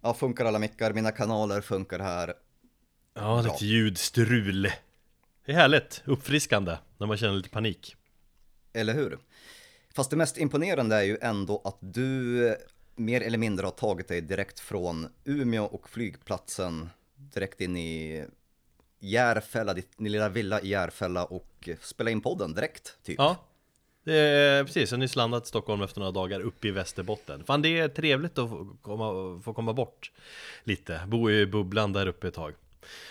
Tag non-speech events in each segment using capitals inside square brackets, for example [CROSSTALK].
Ja, funkar alla mickar, mina kanaler funkar här. Ja, lite ljudstrul. Det är härligt, uppfriskande, när man känner lite panik. Eller hur? Fast det mest imponerande är ju ändå att du eh, mer eller mindre har tagit dig direkt från Umeå och flygplatsen direkt in i Järfälla, din lilla villa i Järfälla och spela in podden direkt, typ. Ja, det är, precis. Jag har nyss landat i Stockholm efter några dagar uppe i Västerbotten. Fan, det är trevligt att få komma, få komma bort lite. Bo i bubblan där uppe ett tag.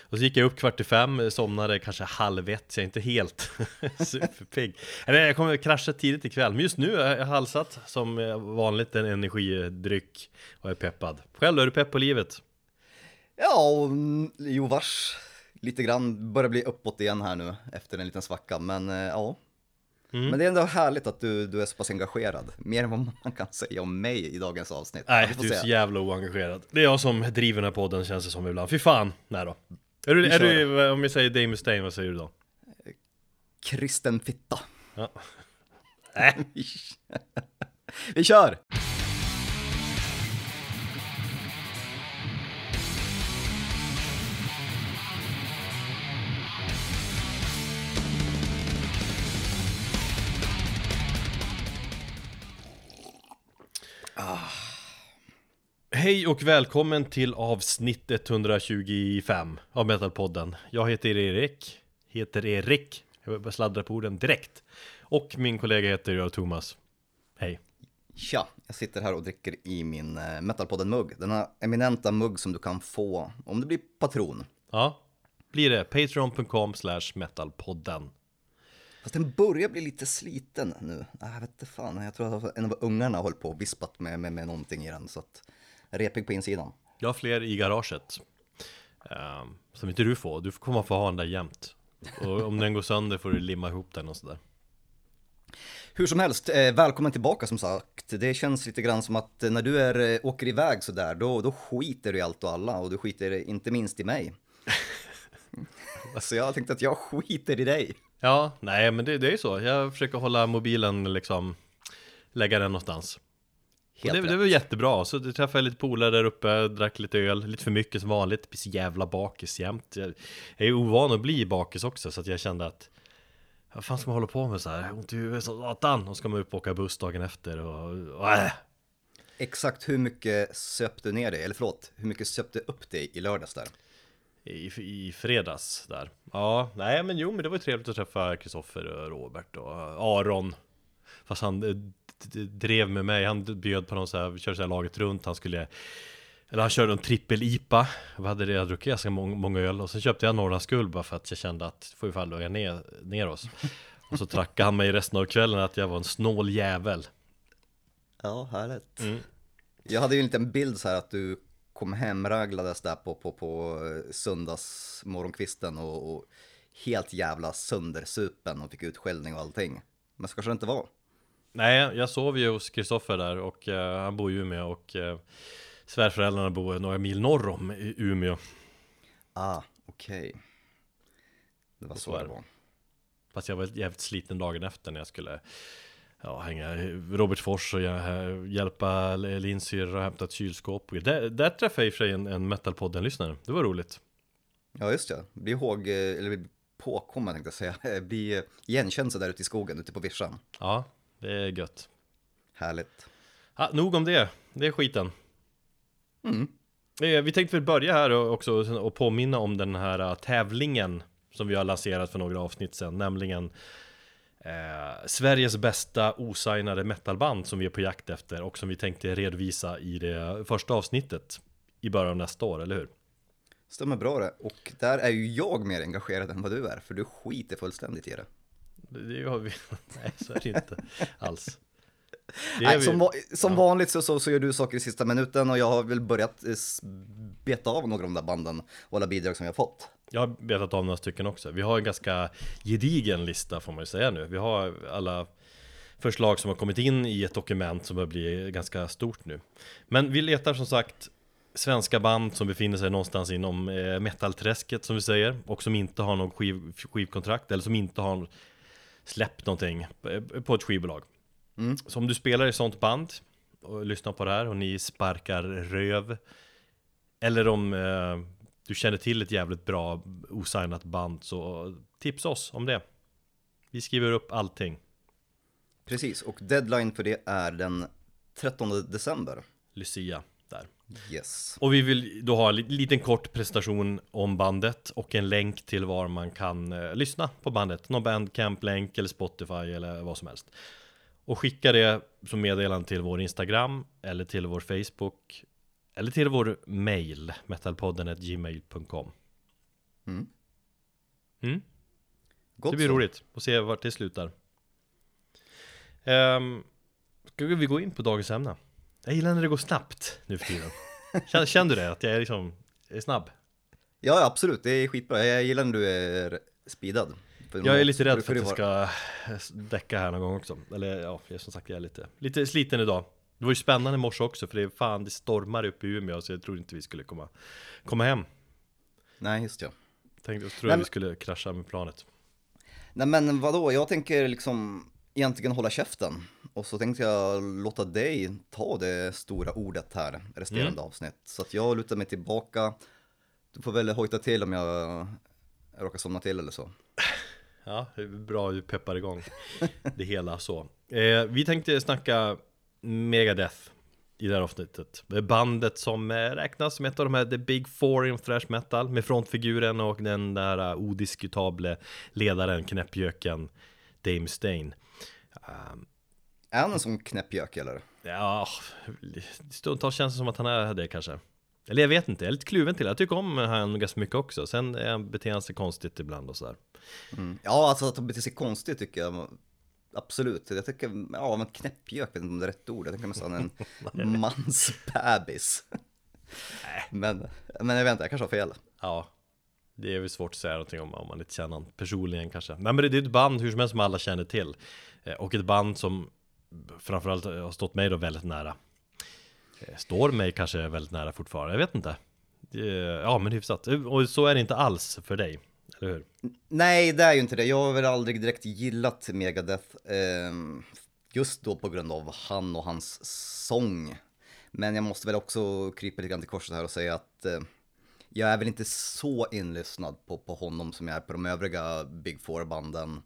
Och så gick jag upp kvart i fem, somnade kanske halv ett, så jag är inte helt [LAUGHS] superpigg. Eller jag kommer krascha tidigt ikväll, men just nu är jag halsat som vanligt en energidryck och är peppad. Själv då, är du pepp på livet? Ja, mm, jo vars. Lite grann börjar bli uppåt igen här nu efter en liten svacka, men eh, ja. Mm. Men det är ändå härligt att du, du är så pass engagerad. Mer än vad man kan säga om mig i dagens avsnitt. Nej, Vi du är så jävla oengagerad. Det är jag som driver den här podden känns det som ibland. Fy fan! Nej då. Är du, Vi är du, om jag säger Dave Mustaine, vad säger du då? Kristen fitta. Ja. [LAUGHS] Vi kör! Hej och välkommen till avsnitt 125 av Metalpodden. Jag heter Erik, heter Erik, jag bara sladdra på orden direkt. Och min kollega heter jag Thomas. Hej. Tja, jag sitter här och dricker i min eh, Metalpodden-mugg. Denna eminenta mugg som du kan få om du blir patron. Ja, blir det patreon.com slash metalpodden. Fast den börjar bli lite sliten nu. Ah, Jag vet inte fan, jag tror att en av ungarna har hållit på och vispat med, med, med någonting i den. Så att, repig på insidan. Jag har fler i garaget. Ehm, som inte du får, du komma få ha den där jämt. Och om den går sönder får du limma ihop den och sådär. Hur som helst, eh, välkommen tillbaka som sagt. Det känns lite grann som att eh, när du är, eh, åker iväg sådär, då, då skiter du i allt och alla och du skiter inte minst i mig. [LAUGHS] alltså jag tänkte att jag skiter i dig. Ja, nej men det, det är ju så. Jag försöker hålla mobilen liksom, lägga den någonstans. Helt det, rätt. det var jättebra, så du träffade lite polare där uppe, drack lite öl, lite för mycket som vanligt, blir så jävla bakis jämt. Jag, jag är ovan att bli bakis också, så att jag kände att vad fan ska man hålla på med så här? Ont i huvudet som satan! Och ska man upp och åka buss dagen efter och... och äh. Exakt hur mycket söp du ner dig, eller förlåt, hur mycket söp du upp dig i lördags där? I, I fredags där. Ja, nej men jo men det var ju trevligt att träffa Kristoffer och Robert och Aron. Fast han eh, drev med mig, han bjöd på någon så här, vi körde så här laget runt, han skulle eller han körde en trippel-IPA Vi hade redan druckit ganska många, många öl Och så köpte jag Norrlands guld bara för att jag kände att får ju fan lugna ner, ner oss Och så trackade han mig resten av kvällen att jag var en snål jävel Ja, härligt. Mm. Jag hade ju en liten bild så här att du kom hemraglades där på, på, på söndagsmorgonkvisten och, och helt jävla söndersupen och fick utskällning och allting. Men så kanske det inte var. Nej, jag sov ju hos Kristoffer där och eh, han bor i Umeå och uh, svärföräldrarna bor några mil norr om i Umeå Ah, okej. Det var så det var. Fast jag var jävligt sliten dagen efter när jag skulle ja, hänga Robertsfors och jag, hjälpa Lindsay och hämta ett kylskåp. Där, där träffade jag i och för sig en, en Metalpodden-lyssnare. Det var roligt. Ja, just det. Bli ihåg, eh, eller bli påkommen tänkte jag säga. [LAUGHS] Bli igenkänd så där ute i skogen, ute på vischan. Ja, det är gött. Härligt. Ja, nog om det. Det är skiten. Mm. Eh, Vi tänkte väl börja här och också och påminna om den här eh, tävlingen som vi har lanserat för några avsnitt sedan, nämligen eh, Sveriges bästa osignade metalband som vi är på jakt efter och som vi tänkte redovisa i det första avsnittet i början av nästa år, eller hur? Stämmer bra det. Och där är ju jag mer engagerad än vad du är, för du skiter fullständigt i det. Det gör vi. [LAUGHS] Nej, så är det inte alls. Det Nej, som va- som Ja. vanligt så, så, så gör du saker i sista minuten och jag har väl börjat eh, beta av några av de där banden och alla bidrag som jag har fått. Jag har betat av några stycken också. Vi har en ganska gedigen lista får man ju säga nu. Vi har alla förslag som har kommit in i ett dokument som börjar bli ganska stort nu. Men vi letar som sagt svenska band som befinner sig någonstans inom eh, metalträsket som vi säger och som inte har någon skiv, skivkontrakt eller som inte har släppt någonting på ett skivbolag. Så om du spelar i sånt band och lyssnar på det här och ni sparkar röv Eller om eh, du känner till ett jävligt bra osignat band så tipsa oss om det. Vi skriver upp allting. Precis, och deadline för det är den 13 december. Lucia. Yes. Och vi vill då ha en liten kort presentation om bandet och en länk till var man kan eh, lyssna på bandet. Någon bandcamp-länk eller Spotify eller vad som helst. Och skicka det som meddelande till vår Instagram eller till vår Facebook eller till vår mail metalpodden.gmail.com Mm. Mm. Gott Det blir så. roligt att se vart det slutar. Um, ska vi gå in på dagens ämne? Jag gillar när det går snabbt nu för tiden. Känner, känner du det? Att jag är liksom är snabb? Ja, absolut, det är skitbra. Jag gillar när du är speedad. Jag är lite rädd för att det ska däcka här någon gång också. Eller ja, som sagt jag är lite, lite sliten idag. Det var ju spännande i morse också för det är fan det stormar upp i Umeå så jag trodde inte vi skulle komma, komma hem. Nej, just ja. Tänkte, jag trodde Nej, vi men- skulle krascha med planet. Nej men vadå, jag tänker liksom egentligen hålla käften. Och så tänkte jag låta dig ta det stora ordet här, resterande Mm. avsnitt. Så att jag lutar mig tillbaka. Du får väl hojta till om jag råkar somna till eller så. Ja, bra du peppar igång [LAUGHS] det hela så. Eh, vi tänkte snacka Megadeth i det här avsnittet. Det bandet som eh, räknas som ett av de här The Big Four in thrash metal med frontfiguren och den där eh, odiskutable ledaren, knäppjöken Dame Stain. Um, Är han en sån knäppjök eller? ja, stundtals känns det som att han är det kanske. Eller jag vet inte, jag är lite kluven till det. Jag tycker om han ganska mycket också. Sen beter han sig konstigt ibland och sådär. Mm. Ja, alltså att de beter sig konstigt tycker jag. Absolut. Jag tycker, ja men knäppjök, vet inte om det är rätt ord. Jag tänker nästan en [LAUGHS] mansbebis. men, men jag vet inte, jag kanske har fel. Ja, det är väl svårt att säga någonting om om man inte känner honom personligen kanske. Nej men det det är ett band hur som helst som alla känner till. Eh, Och ett band som framförallt eh, har stått mig då väldigt nära. Eh, står mig kanske väldigt nära fortfarande, jag vet inte. Ja men hyfsat. Eh, och så är det inte alls för dig, eller hur? Nej, det är ju inte det. Jag har väl aldrig direkt gillat Megadeth. Ehm, just då på grund av han och hans sång. Men jag måste väl också krypa lite grann till korset här och säga att jag är väl inte så inlyssnad på, på honom som jag är på de övriga Big Four-banden.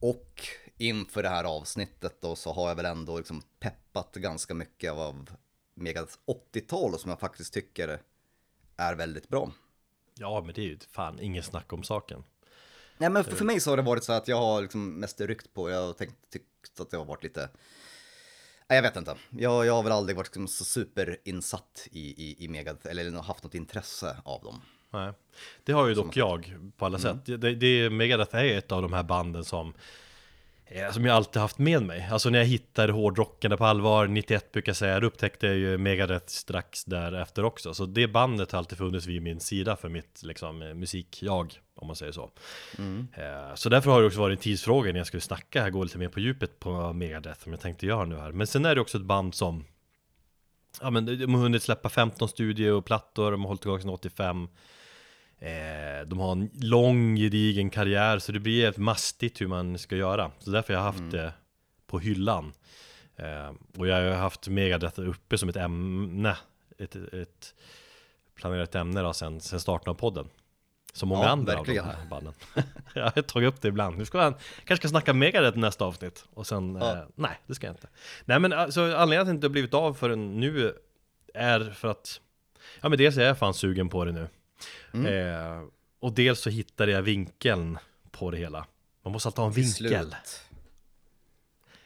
Och inför det här avsnittet då så har jag väl ändå liksom peppat ganska mycket av Megadeths 80-tal som jag faktiskt tycker är väldigt bra. Ja men det är ju fan ingen snack om saken. Nej men för, för mig så har det varit så att jag har liksom mest ryckt på, jag har tänkt, tyckt att det har varit lite, nej jag vet inte. Jag, jag har väl aldrig varit liksom så superinsatt i, i, i Megadeth, eller haft något intresse av dem. Nej. Det har ju dock jag på alla sätt. Det, det, Megadeth är ett av de här banden som som jag alltid haft med mig. Alltså när jag hittade hårdrocken på allvar, 91 brukar jag säga, då upptäckte jag ju Megadeth strax därefter också. Så det bandet har alltid funnits vid min sida för mitt liksom, eh, musikjag, om man säger så. Eh, Så därför har det också varit en tidsfråga när jag skulle snacka här, gå lite mer på djupet på Megadeth, som jag tänkte göra nu här. Men sen är det också ett band som Ja men de har hunnit släppa 15 studioplattor, de har hållit igång sedan 85 eh, De har en lång gedigen karriär så det blir ett mastigt hur man ska göra. Så därför har jag haft det på hyllan. Eh, Och jag har haft Megadeth uppe som ett ämne Ett, ett planerat ämne då sen, sen starten av podden. Som många Ja, andra verkligen. av de här banden. [LAUGHS] Jag har tagit upp det ibland, nu ska man kanske ska snacka Megadeth nästa avsnitt. Och sen, Ja. eh, nej det ska jag inte. Nej men alltså anledningen till att det inte har blivit av förrän nu är för att Ja men dels är jag fan sugen på det nu eh, Och dels så hittade jag vinkeln på det hela Man måste alltid ha en vinkel slut.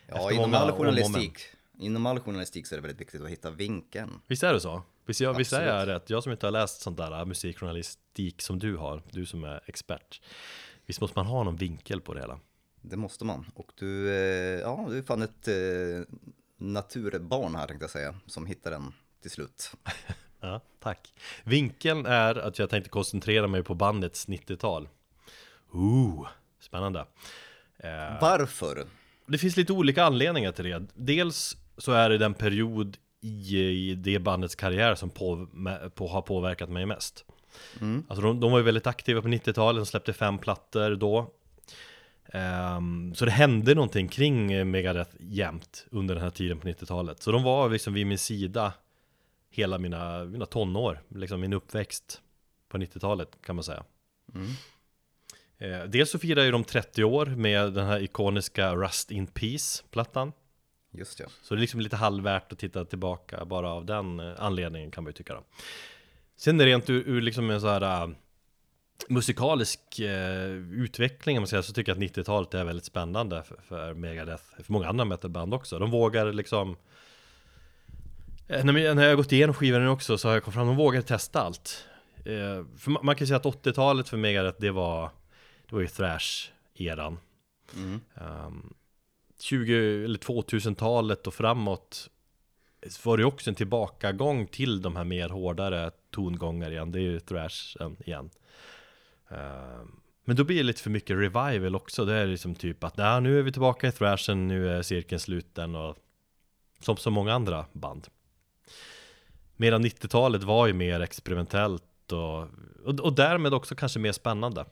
Ja, Efter inom all journalistik, inom all journalistik så är det väldigt viktigt att hitta vinkeln. Visst är det så? Visst, jag, visst är jag rätt? Jag som inte har läst sånt där äh, musikjournalistik som du har Du som är expert Visst måste man ha någon vinkel på det hela? Det måste man. Och du, eh, ja, du är fan ett eh, naturbarn här tänkte jag säga, som hittar den till slut. [LAUGHS] Ja, tack Vinkeln är att jag tänkte koncentrera mig på bandets 90-tal Ooh, spännande eh, Varför? Det finns lite olika anledningar till det. Dels så är det den period i, i det bandets karriär som på, på, har påverkat mig mest. Alltså de, de var ju väldigt aktiva på 90-talet, de släppte fem plattor då. Ehm, så det hände någonting kring Megadeth jämt under den här tiden på 90-talet. Så de var liksom vid min sida hela mina, mina tonår, liksom min uppväxt på 90-talet kan man säga. Mm. Eh, dels så firar ju de 30 år med den här ikoniska Rust in Peace-plattan. Just ja. Så det är liksom lite halvvärt att titta tillbaka bara av den eh, anledningen kan man ju tycka då. Sen rent ur, ur liksom en så här uh, musikalisk uh, utveckling om man säger, så tycker jag att 90-talet är väldigt spännande för, för Megadeth, för många andra metalband också. De vågar liksom när jag, när jag har gått igenom skivan också så har jag kommit fram, de vågar testa allt. Eh, för man, man kan säga att 80-talet för Megadeth det var, det var ju thrash-eran. Mm. Um, 20 eller 2000-talet och framåt var det också en tillbakagång till de här mer hårdare tongångar igen. Det är ju thrashen igen. Um, men då blir det lite för mycket revival också. Det är liksom typ att nah, nu är vi tillbaka i thrashen, nu är cirkeln sluten och som så många andra band. Medan 90-talet var ju mer experimentellt och, och, och därmed också kanske mer spännande.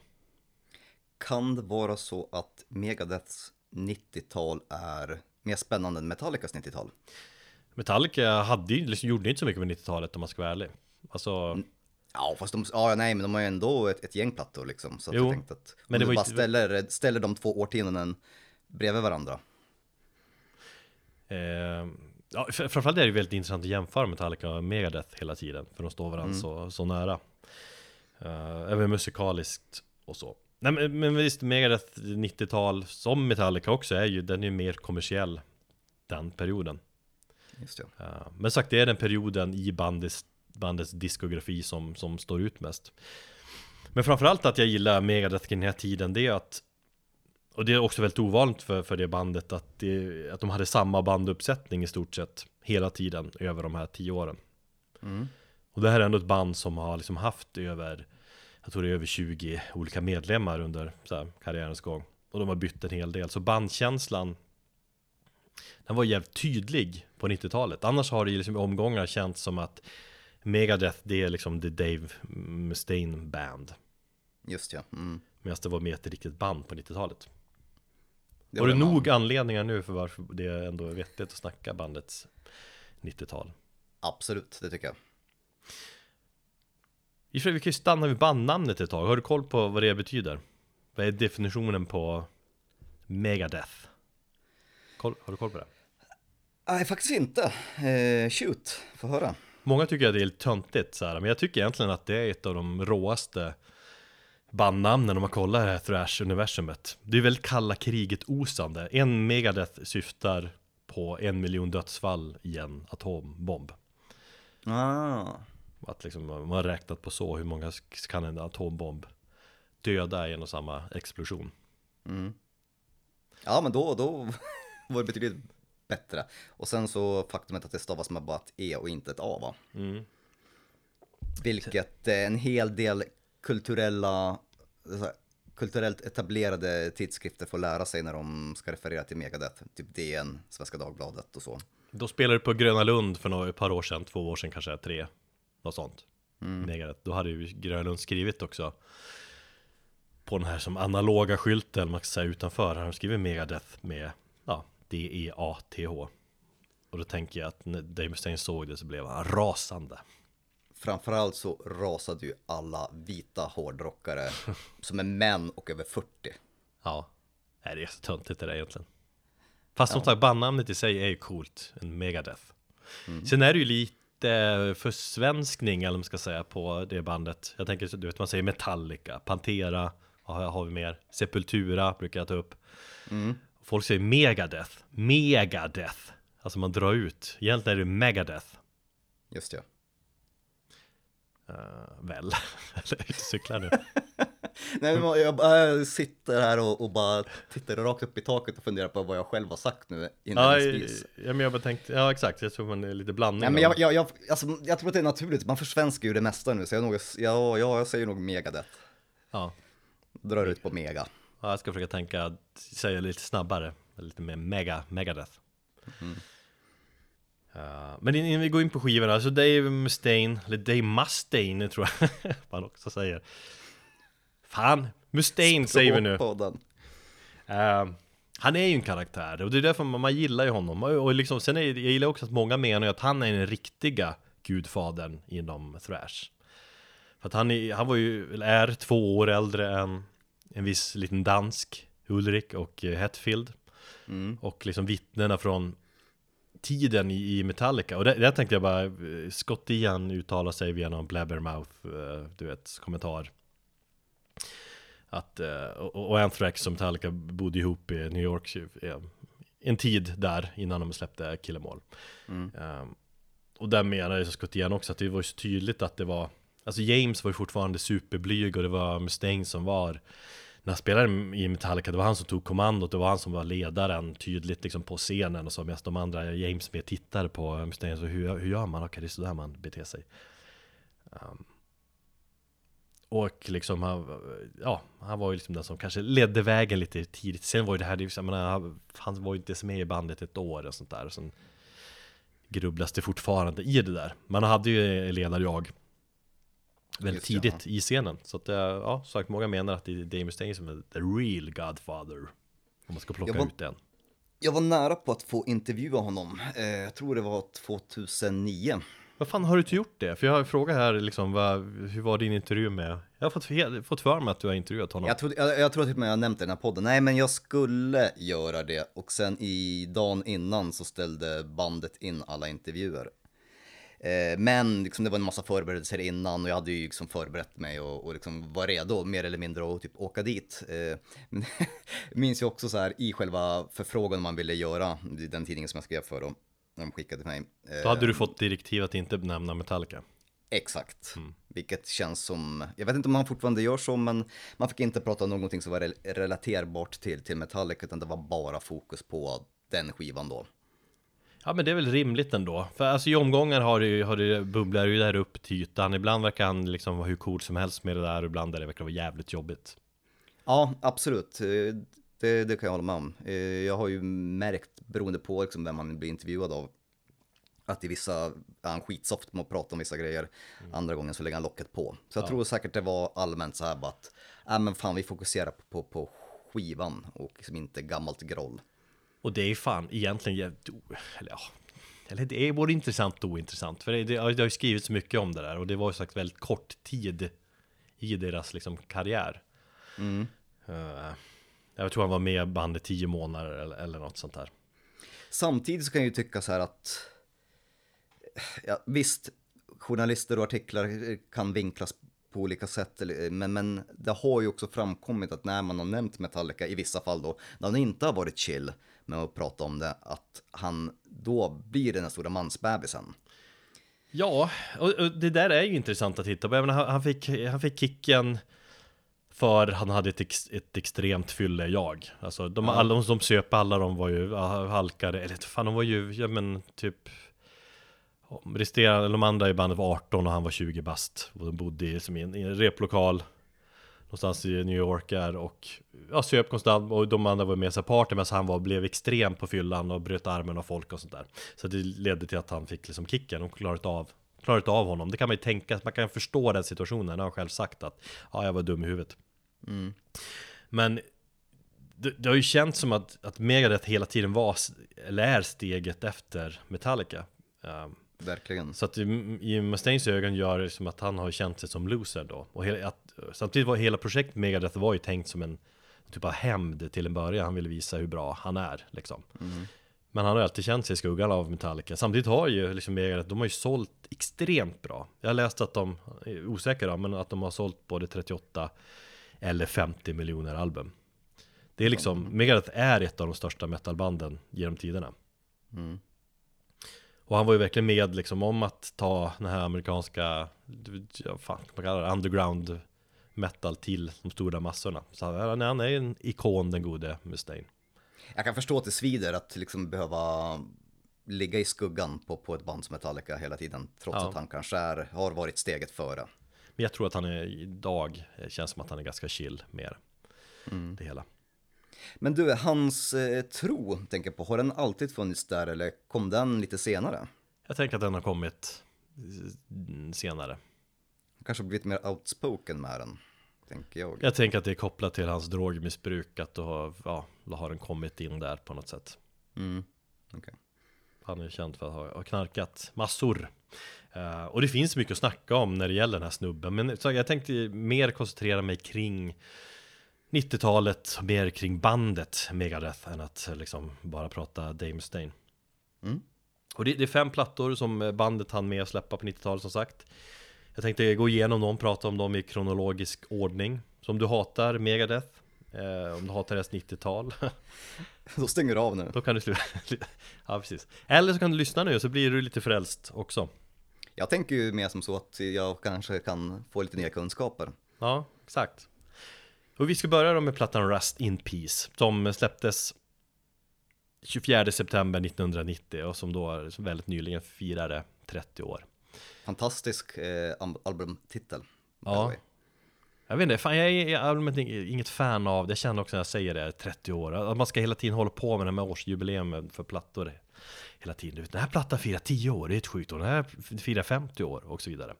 Kan det vara så att Megadeths 90-tal är mer spännande än Metallicas 90-tal? Metallica hade ju, liksom, gjorde inte så mycket med 90-talet om man ska vara ärlig. Alltså, Ja, fast de, ja, nej, men de har ju ändå ett, ett gäng plattor liksom. Så Jo, jag tänkte att men det du bara inte- ställer, ställer de två årtionden bredvid varandra. Eh, ja, fr- framförallt är det väldigt intressant att jämföra Metallica och Megadeth hela tiden För de står varandra så, så nära. Eh, Även musikaliskt och så. Nej men, men visst, Megadeth 90-tal som Metallica också är ju, den är ju mer kommersiell Den perioden. Just det. Eh, Men sagt, det är den perioden i bandets, bandets diskografi som, som står ut mest. Men framförallt att jag gillar Megadeth i den här tiden, det är att och det är också väldigt ovanligt för, för det bandet att, det, att de hade samma banduppsättning i stort sett hela tiden över de här tio åren. Mm. Och det här är ändå ett band som har liksom haft över, jag tror det är över 20 olika medlemmar under här, karriärens gång. Och de har bytt en hel del, så bandkänslan den var jävligt tydlig på 90-talet. Annars har det liksom i omgångar känts som att Megadeth det är liksom the Dave Mustaine band. Just ja. Mm. Medan det var mer ett riktigt band på 90-talet. Det var det man- nog anledningar nu för varför det ändå är vettigt att snacka bandets 90-tal? Absolut, det tycker jag. I vi kan ju stanna vid bandnamnet ett tag. Har du koll på vad det betyder? Vad är definitionen på Megadeth? Koll, har du koll på det? Nej, faktiskt inte. Eh, shoot, få höra. Många tycker att det är lite töntigt så här, men jag tycker egentligen att det är ett av de råaste bandnamnen om man kollar det här thrash-universumet. Det är väldigt kalla kriget-osande. En Megadeth syftar på en miljon dödsfall i en atombomb. Ah, Att liksom, man har räknat på så hur många kan en atombomb döda i en och samma explosion. mm. Ja, men då, då [LAUGHS] var det betydligt bättre. Och sen så faktumet att det stavas med bara ett E och inte ett A va? Mm. Vilket eh, en hel del kulturella, så här, kulturellt etablerade tidskrifter får lära sig när de ska referera till Megadeth. Typ DN, Svenska Dagbladet och så. Då spelade du på Gröna Lund för några, ett par år sedan, två år sedan kanske, tre, något sånt. Megadeth. Då hade ju Gröna Lund skrivit också på den här som analoga skylten, man ska säga utanför, har de skrivit Megadeth med ja, D-E-A-T-H. Och då tänker jag att när Dave Mustaine såg det så blev han rasande. Framförallt så rasade ju alla vita hårdrockare [LAUGHS] som är män och över 40. Ja, nej, det är så töntigt det där egentligen. Fast som sagt, bandnamnet i sig är ju coolt, en Megadeth. Sen är det ju lite försvenskning, eller vad man ska säga, på det bandet. Jag tänker, du vet, man säger Metallica, Pantera, vad har- vi mer? Sepultura brukar jag ta upp. Folk säger Megadeth, Megadeth. Alltså man drar ut. Egentligen är det Megadeth. Just det. Uh, väl, [LAUGHS] eller ute cyklar nu. [LAUGHS] Nej, men jag sitter här och, och bara tittar rakt upp i taket och funderar på vad jag själv har sagt nu ja, inledningsvis. ja, men jag bara tänkte, ja exakt, jag tror man är lite blandning. Nej, men jag, jag, jag, alltså, jag tror att det är naturligt, man försvenskar ju det mesta nu, så jag, nog, ja, ja, jag säger nog Megadeth. ja. Drar ut på Mega. Ja, jag ska försöka tänka, säga lite snabbare, lite mer mega, megadeth. Ja, men innan vi går in på skivorna, så Dave Mustaine, eller Dave Mustaine tror jag [LAUGHS] man också säger. Fan, Mustaine säger vi nu. Eh, han är ju en karaktär och det är därför man, man gillar ju honom. Och, liksom, sen är, jag gillar också att många menar att han är den riktiga gudfadern inom thrash. För att han, är, han var ju, är två år äldre än en viss liten dansk, Ulrik och eh, Hetfield. Mm. Och liksom vittnena från tiden i, i Metallica. Och där, där tänkte jag bara, eh, Scott Ian uttalar sig via någon blabbermouth, eh, du vet, kommentar. Att, eh, och, och Anthrax och Metallica bodde ihop i New York en tid där innan de släppte Kill Em All. Mm. Um, och där menar jag Scott Ian också att det var så tydligt att det var Alltså James var ju fortfarande superblyg och det var Mustaine som var när han spelade i Metallica, det var han som tog kommandot, det var han som var ledaren tydligt liksom på scenen och så medan de andra James med tittade på Mustaine, så hur, hur gör man? Okej, det är sådär man beter sig. Um, och liksom han, ja, han var ju liksom den som kanske ledde vägen lite tidigt. Sen var ju det här, jag menar, han var ju inte med i bandet ett år och sånt där och sen grubblas det fortfarande i det där. Man hade ju ledarjag Väldigt Just tidigt i scenen Så att, eh, ja, sagt många menar att det är Dave Mustaine som är the real Godfather Om man ska plocka var- ut den Jag var nära på att få intervjua honom. Eh, jag tror det var 2009. Vad fan har du inte gjort det? För jag har ju frågat här liksom, vad, hur var din intervju med? Jag har fått, fått för mig att du har intervjuat honom Jag tror, jag, jag tror att jag nämnt det i den här podden. Nej, men jag skulle göra det. Och sen i dagen innan så ställde bandet in alla intervjuer. Eh, men liksom, det var en massa förberedelser innan och jag hade ju liksom förberett mig och, och liksom var redo mer eller mindre att typ åka dit. Eh, [LAUGHS] men jag minns ju också så här i själva förfrågan man ville göra, den tidningen som jag skrev för då, när de skickade till mig. Eh, Då hade du fått direktiv att inte nämna Metallica Exakt, Mm. vilket känns som, jag vet inte om man fortfarande gör så, men man fick inte prata om någonting som var rel- relaterbart till, till Metallica, utan det var bara fokus på den skivan då. Ja men det är väl rimligt ändå. För alltså i omgångar har det, ju- har det bubblar ju där upp till ytan. Ibland verkar han liksom vara hur cool som helst med det där och ibland är det verkar vara jävligt jobbigt. Ja, absolut, Eh, det, det kan jag hålla med om. Eh, Jag har ju märkt, beroende på liksom vem man blir intervjuad av, att i vissa är han skitsoft med att prata om vissa grejer, andra gången så lägger han locket på. Så jag tror säkert det var allmänt så här bara att, äh, men fan vi fokuserar på, på, på skivan och liksom inte gammalt groll. Och det är fan egentligen jävligt eller ja Eller det är både intressant och ointressant. För det, det, har- det har ju skrivits mycket om det där och det var ju sagt väldigt kort tid I deras liksom karriär. Mm. Eh, Jag tror han var med i bandet 10 månader eller, eller något sånt där. Samtidigt så kan jag ju tycka så här att, ja, visst, journalister och artiklar kan vinklas på olika sätt, men, men det har ju också framkommit att när man har nämnt Metallica, i vissa fall då, när han inte har varit chill med att prata om det, att han då blir den här stora mansbebisen. Ja, och, och det där är ju intressant att titta på. Menar, han, han, fick, han fick kicken för han hade ett, ex, ett extremt fylle-jag. Alltså de, alla, de som söp, alla de var ju halkade, eller fan de var ju, ja men typ ja, Resterande, de andra i bandet var 18 och han var 20 bast Och de bodde i, som i, en, i en replokal Någonstans i New York där och ja, söp konstant och de andra var med sig party medan han var, blev extrem på fyllan och bröt armen av folk och sånt där. Så det ledde till att han fick liksom kicken och klarat av Klarat av honom, det kan man ju tänka, man kan förstå den situationen, han har själv sagt att Ja, jag var dum i huvudet. Men det, det har ju känts som att, att Megadeth hela tiden var, eller är steget efter Metallica. Ehm, Verkligen. så att i, i Mustaines ögon gör det som att han har känt sig som loser då. Och hela, att, Samtidigt var hela projektet Megadeth var ju tänkt som en Typ av hämnd till en början, han ville visa hur bra han är liksom. Men han har alltid känt sig i skuggan av Metallica. Samtidigt har ju liksom Megadeth, de har ju sålt extremt bra. Jag har läst att de, osäker då, men att de har sålt både 38 eller 50 miljoner album. Det är liksom, Megadeth är ett av de största metalbanden genom tiderna. Mm. och han var ju verkligen med liksom om att ta den här amerikanska, ja, fan, vad kallar det, underground metal till de stora massorna. Så han, han är en ikon den gode Mustaine. Jag kan förstå att det svider att liksom behöva ligga i skuggan på, på ett band som Metallica hela tiden, trots Ja. att han kanske är, har varit steget före. Men jag tror att han är idag, eh, känns som att han är ganska chill med det hela. Men du, hans eh, tro, tänker jag på, har den alltid funnits där eller kom den lite senare? Jag tänker att den har kommit eh, senare. Kanske blivit mer outspoken med den, tänker jag. Jag tänker att det är kopplat till hans drogmissbruk, att då ja, då har den kommit in där på något sätt. Mm. okej. Han är känd för att ha, ha knarkat massor. Uh, och det finns mycket att snacka om när det gäller den här snubben. Men så jag tänkte mer koncentrera mig kring 90-talet, mer kring bandet Megadeth än att liksom bara prata Dame Mustaine. Mm. Och det, det, är fem plattor som bandet hann med att släppa på 90-talet som sagt. Jag tänkte gå igenom dem, prata om dem i kronologisk ordning. Så om du hatar Megadeth, eh, om du hatar deras 90-tal [LAUGHS] Då stänger du av nu. Då kan du sluta. [LAUGHS] Ja precis. Eller så kan du lyssna nu så blir du lite frälst också. Jag tänker ju mer som så att jag kanske kan få lite nya kunskaper. Ja, exakt. Och vi ska börja då med plattan Rust in Peace Som släpptes 24 september 1990 och som då väldigt nyligen firade 30 år Fantastisk eh, albumtitel Ja. jag vet inte, fan jag är allmänt inget fan av det, jag känner också när jag säger det, 30 år. Att man ska hela tiden hålla på med de här årsjubileum för plattor Hela tiden, den här plattan firar 10 år, det är ett sjukt. År, den här firar 50 år och så vidare.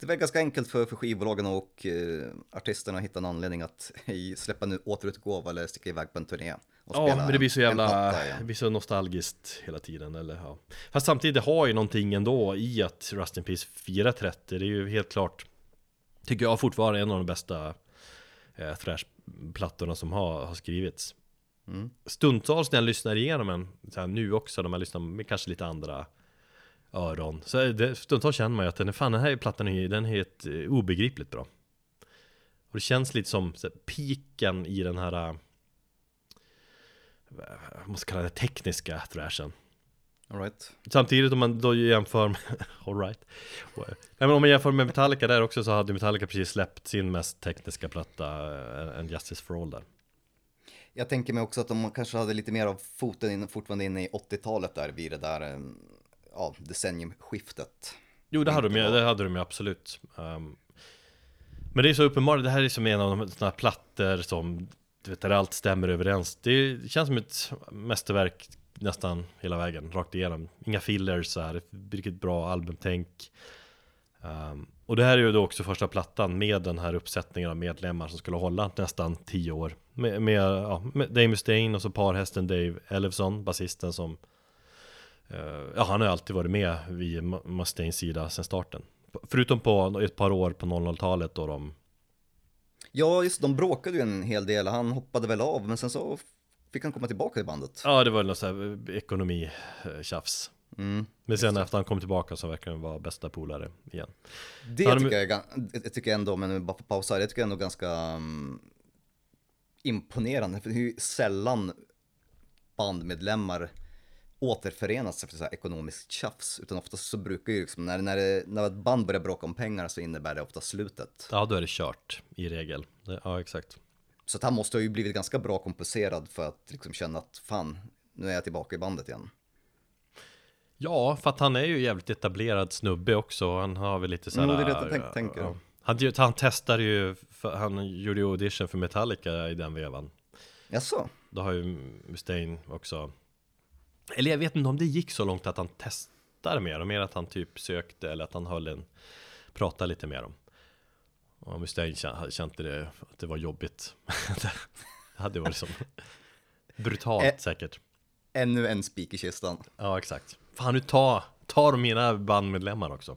Det väl ganska enkelt för, för skivbolagen och eh, artisterna att hitta en anledning att [LAUGHS] släppa en återutgåva eller sticka iväg på en turné Ja, men det blir så jävla, det blir så nostalgiskt hela tiden eller ja. Fast samtidigt har ju någonting ändå i att Rust in Peace firar 30, det är ju helt klart Tycker jag fortfarande en av de bästa eh, thrash-plattorna som har, har skrivits. Mm. Stundtals när jag lyssnar igenom en, så här, nu också när man lyssnar med kanske lite andra öron Så det, stundtals känner man ju att den, fan, den här plattan är, den är helt eh, obegripligt bra. Och det känns lite som så här, piken i den här man ska kalla det tekniska thrashen. All right. Samtidigt om man då jämför med, [LAUGHS] alright Nej men om man jämför med Metallica där också så hade Metallica precis släppt sin mest tekniska platta, en eh, Justice for All där. Jag tänker mig också att de kanske hade lite mer av foten in, fortfarande inne i 80-talet där vid det där, eh, ja, decenniumskiftet. Jo det hade de det hade de ju absolut. Um, Men det är så uppenbart, det här är som en av de sådana plattor som du vet, där allt stämmer överens Det känns som ett mästerverk nästan hela vägen, rakt igenom. Inga fillers så här, riktigt bra albumtänk. Um, och det här är ju då också första plattan med den här uppsättningen av medlemmar som skulle hålla nästan tio år. Med, med, ja, med Dave Mustaine och så parhästen Dave Ellefson, basisten som uh, Ja, han har alltid varit med vid Mustaines sida sedan starten. Förutom på ett par år på 00-talet då de Ja, just de bråkade ju en hel del. Han hoppade väl av, men sen så fick han komma tillbaka i bandet. Ja, det var något sånt här ekonomi-tjafs. Mm, Men sen efter han kom tillbaka så verkar han vara bästa polare igen. Det han, tycker jag, jag tycker ändå, men bara för pausa, det tycker jag ändå ganska um, imponerande. För det är ju sällan bandmedlemmar återförenas efter så här ekonomiskt tjafs. Utan oftast så brukar ju liksom, när, när, det, när ett band börjar bråka om pengar så innebär det ofta slutet. Ja, då är det kört i regel. Ja, exakt. Så att han måste ha ju blivit ganska bra kompenserad för att liksom känna att fan, nu är jag tillbaka i bandet igen. Ja, för att han är ju jävligt etablerad snubbe också. Han har väl lite såhär... Mm, det är det jag tänker. Ja. Han, han testade ju, han gjorde ju audition för Metallica i den vevan. Jaså? Då har ju Mustaine också... Eller jag vet inte om det gick så långt att han testade mer, mer att han typ sökte eller att han höll en... Pratade lite med dem. Och Mustaine kände det, att det var jobbigt [LAUGHS] Det hade varit som brutalt Ä säkert Ännu en spik i kistan Ja exakt Fan nu ta, tar mina bandmedlemmar också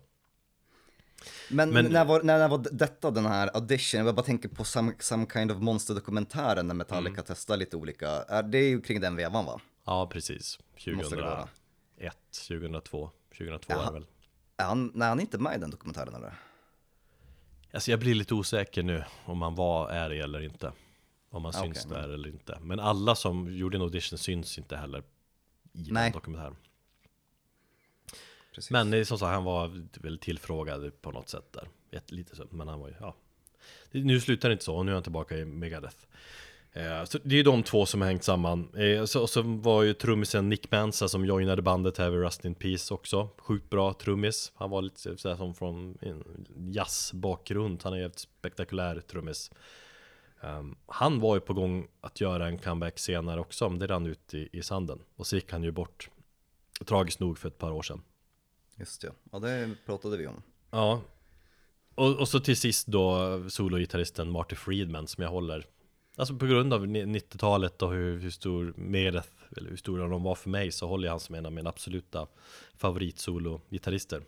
men, men, när, var, när, när var detta den här audition? Jag bara tänker på some, some kind of monster-dokumentären när Metallica mm. testar lite olika. Är det ju kring den vevan va? Ja precis. 2001, 2002, 2002 är det väl. Är han, nej, han är inte med i den dokumentären eller? Alltså jag blir lite osäker nu om han var, är det eller inte. Om han ah, syns okay, där eller inte. Men alla som gjorde en audition syns inte heller i Nej. den dokumentären. Precis. Men det är som sagt, han var väl tillfrågad på något sätt där. Lite så, men han var ju, ja. Nu slutar det inte så, och nu är han tillbaka i Megadeth. Eh, så det är ju de två som har hängt samman. Eh, och så var ju trummisen Nick Mansa som joinade bandet här vid Rust in Peace också. Sjukt bra trummis. Han var lite sådär som från jazzbakgrund. Han är helt spektakulär trummis. Um, han var ju på gång att göra en comeback senare också, men det rann ut i, i sanden. Och så gick han ju bort, tragiskt nog, för ett par år sedan. Just det, ja det pratade vi om. Ja, och, och så till sist då sologitarristen Marty Friedman som jag håller Alltså på grund av 90-talet och hur, hur stor Meredith, eller hur stora de var för mig så håller jag han som en av mina absoluta favoritsolo-gitarrister.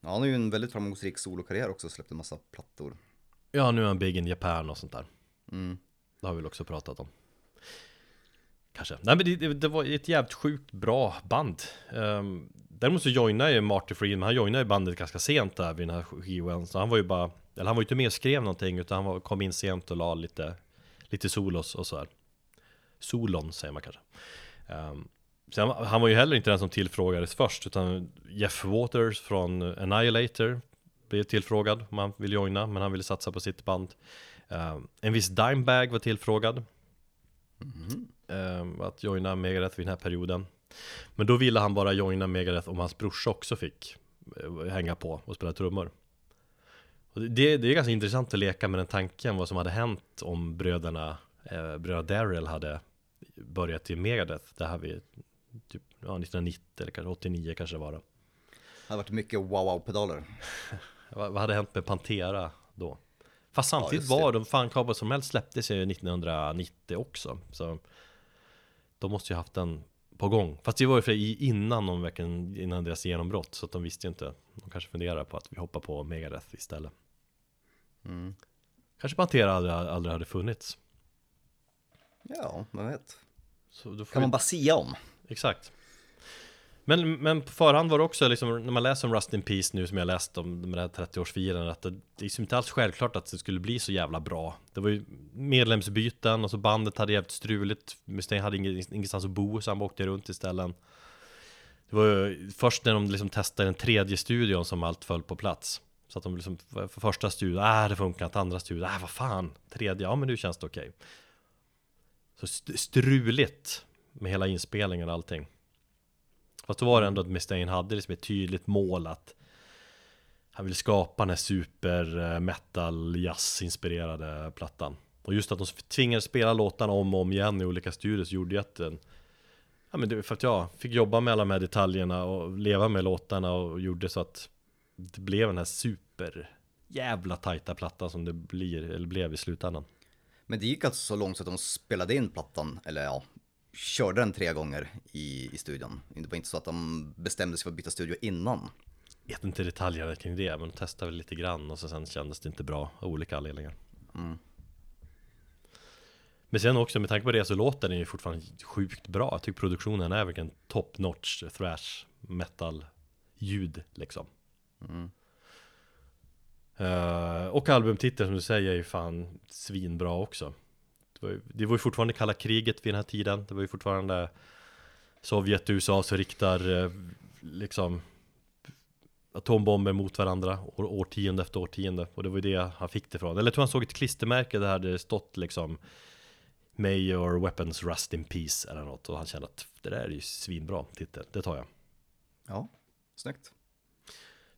Ja, han har ju en väldigt framgångsrik solokarriär också, släppt en massa plattor. Ja, nu är han big in Japan och sånt där. Mm. Det har vi väl också pratat om. Kanske. Nej men det, det, det var ett jävligt sjukt bra band. Um, däremot så joinade ju Marty Friedman, han joinade ju bandet ganska sent där vid den här skivan. Så han var ju bara, eller han var ju inte med och skrev någonting utan han var, kom in sent och la lite, lite solos och sådär. Solon säger man kanske. Um, så han, var ju heller inte den som tillfrågades först utan Jeff Waters från Annihilator blev tillfrågad om han ville joina men han ville satsa på sitt band. Um, en viss Dimebag var tillfrågad. Mm. Um, att joina Megadeth vid den här perioden. Men då ville han bara joina Megadeth om hans brorsa också fick uh, hänga på och spela trummor. Det, det är ganska intressant att leka med den tanken vad som hade hänt om bröderna, uh, bröderna Daryl hade börjat i Megadeth. Det här vid typ, ja, 1990 eller kanske 89 kanske det var. Det hade varit mycket wow-wow-pedaler. [LAUGHS] vad, vad hade hänt med Pantera då? Fast samtidigt ja, var de, fan Cowboys som helst släpptes ju 1990 också Så De måste ju haft den på gång Fast det var ju för innan de verkligen, innan deras genombrott Så att de visste ju inte De kanske funderar på att vi hoppar på Megadeth istället mm. Kanske Pantera aldrig, aldrig hade funnits Ja, man vet Kan man bara sia om Exakt men, men på förhand var det också liksom, när man läser om Rust in Peace nu som jag läst om med det här 30-årsfirandet att det, det är inte alls självklart att det skulle bli så jävla bra. Det var ju medlemsbyten och så bandet hade jävligt struligt. Mustaine hade ingenstans att bo så han åkte runt istället. Det var ju först när de liksom testade den tredje studion som allt föll på plats. Så att de liksom, för första studion, äh det funkar inte, andra studion, äh vad fan, tredje, ja men nu känns det okej. Okay. Så struligt med hela inspelningen och allting. Fast då var det ändå att Mustaine hade liksom ett tydligt mål att han ville skapa den här super eh, metal jazz inspirerade plattan. Och just att de tvingades spela låtarna om och om igen i olika studios gjorde ju att den Ja men det för att jag fick jobba med alla de här detaljerna och leva med låtarna och gjorde så att det blev den här super jävla tajta plattan som det blir, eller blev i slutändan. Men det gick alltså så långt så att de spelade in plattan, eller ja, körde den tre gånger i, i studion. Det var inte så att de bestämde sig för att byta studio innan. Jag vet inte detaljerna kring det, men de testade väl lite grann och så sen kändes det inte bra av olika anledningar. Mm. Men sen också med tanke på det så låter den ju fortfarande sjukt bra. Jag tycker produktionen är verkligen top notch thrash metal ljud liksom. Mm. Uh, och albumtiteln som du säger är ju fan svinbra också. Det var, ju, det var ju fortfarande kalla kriget vid den här tiden. Det var ju fortfarande Sovjet och USA som riktar uh, liksom atombomber mot varandra år, årtionde efter årtionde. Och det var ju det han fick det ifrån. Eller jag tror han såg ett klistermärke där det stått liksom May your weapons rust in peace eller något. Och han kände att det där är ju svinbra titel, det tar jag. Ja, snyggt.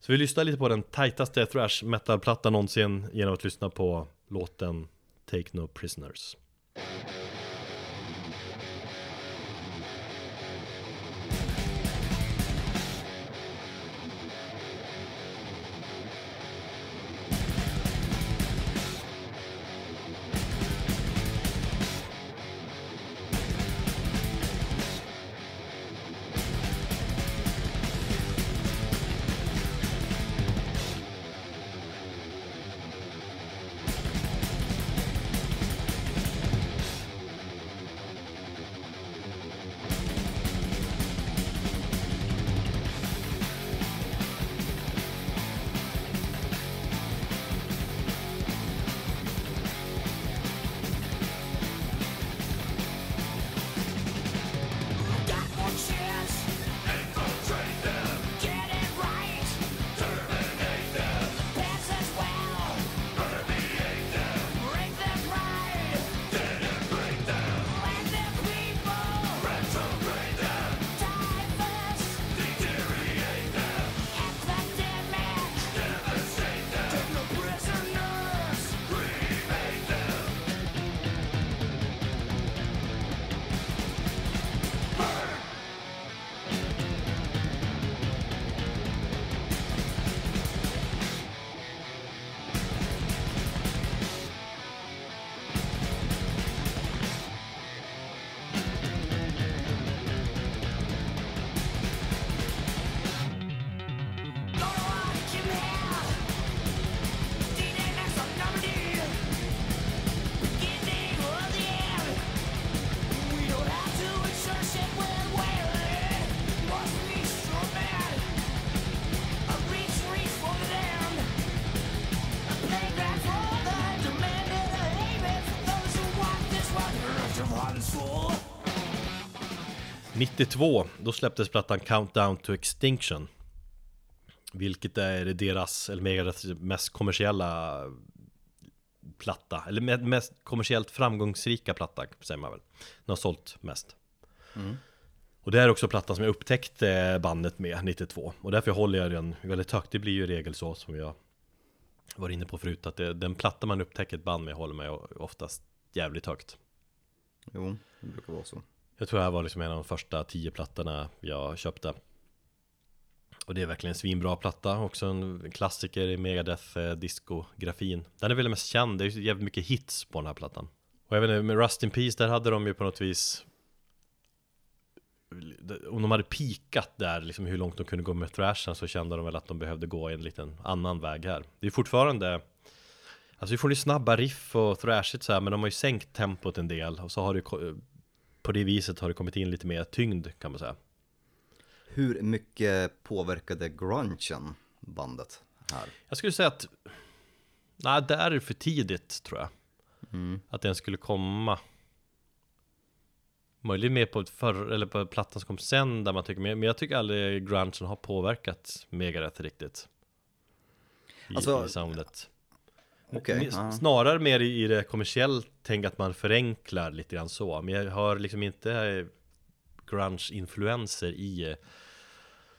Så vi lyssnar lite på den tajtaste thrash metal-plattan någonsin genom att lyssna på låten Take No Prisoners. 92, då släpptes plattan Countdown to Extinction. Vilket är deras, eller Megadeths mest kommersiella platta. Eller mest kommersiellt framgångsrika platta, säger man väl. Den har sålt mest. Mm. Och det är också plattan som jag upptäckte bandet med 92 Och därför håller jag den väldigt högt. Det blir ju i regel så som jag var inne på förut Att det, den platta man upptäcker ett band med håller mig oftast jävligt högt. Jo, det brukar vara så jag tror det här var liksom en av de första tio plattorna jag köpte. Och det är verkligen en svinbra platta. Också en klassiker i Megadeth eh, discografin Den är väl mest känd, det är ju jävligt mycket hits på den här plattan. Och jag vet inte, med Rust in Peace där hade de ju på något vis om de hade pikat där, liksom hur långt de kunde gå med thrashen så kände de väl att de behövde gå en liten annan väg här. Det är fortfarande Alltså vi får ju snabba riff och thrashigt så här, men de har ju sänkt tempot en del. Och så har det på det viset har det kommit in lite mer tyngd kan man säga. Hur mycket påverkade grungen bandet här? Jag skulle säga att Nej, det är för tidigt tror jag. Mm. Att den skulle komma. Möjligen mer på, förr, eller på plattan som kom sen där man tycker, men jag tycker aldrig grungen har påverkat Megadeth riktigt. I, alltså, i soundet. Okay, Snarare mer i, det kommersiellt tänk att man förenklar lite grann så. Men jag har liksom inte grunge-influenser i,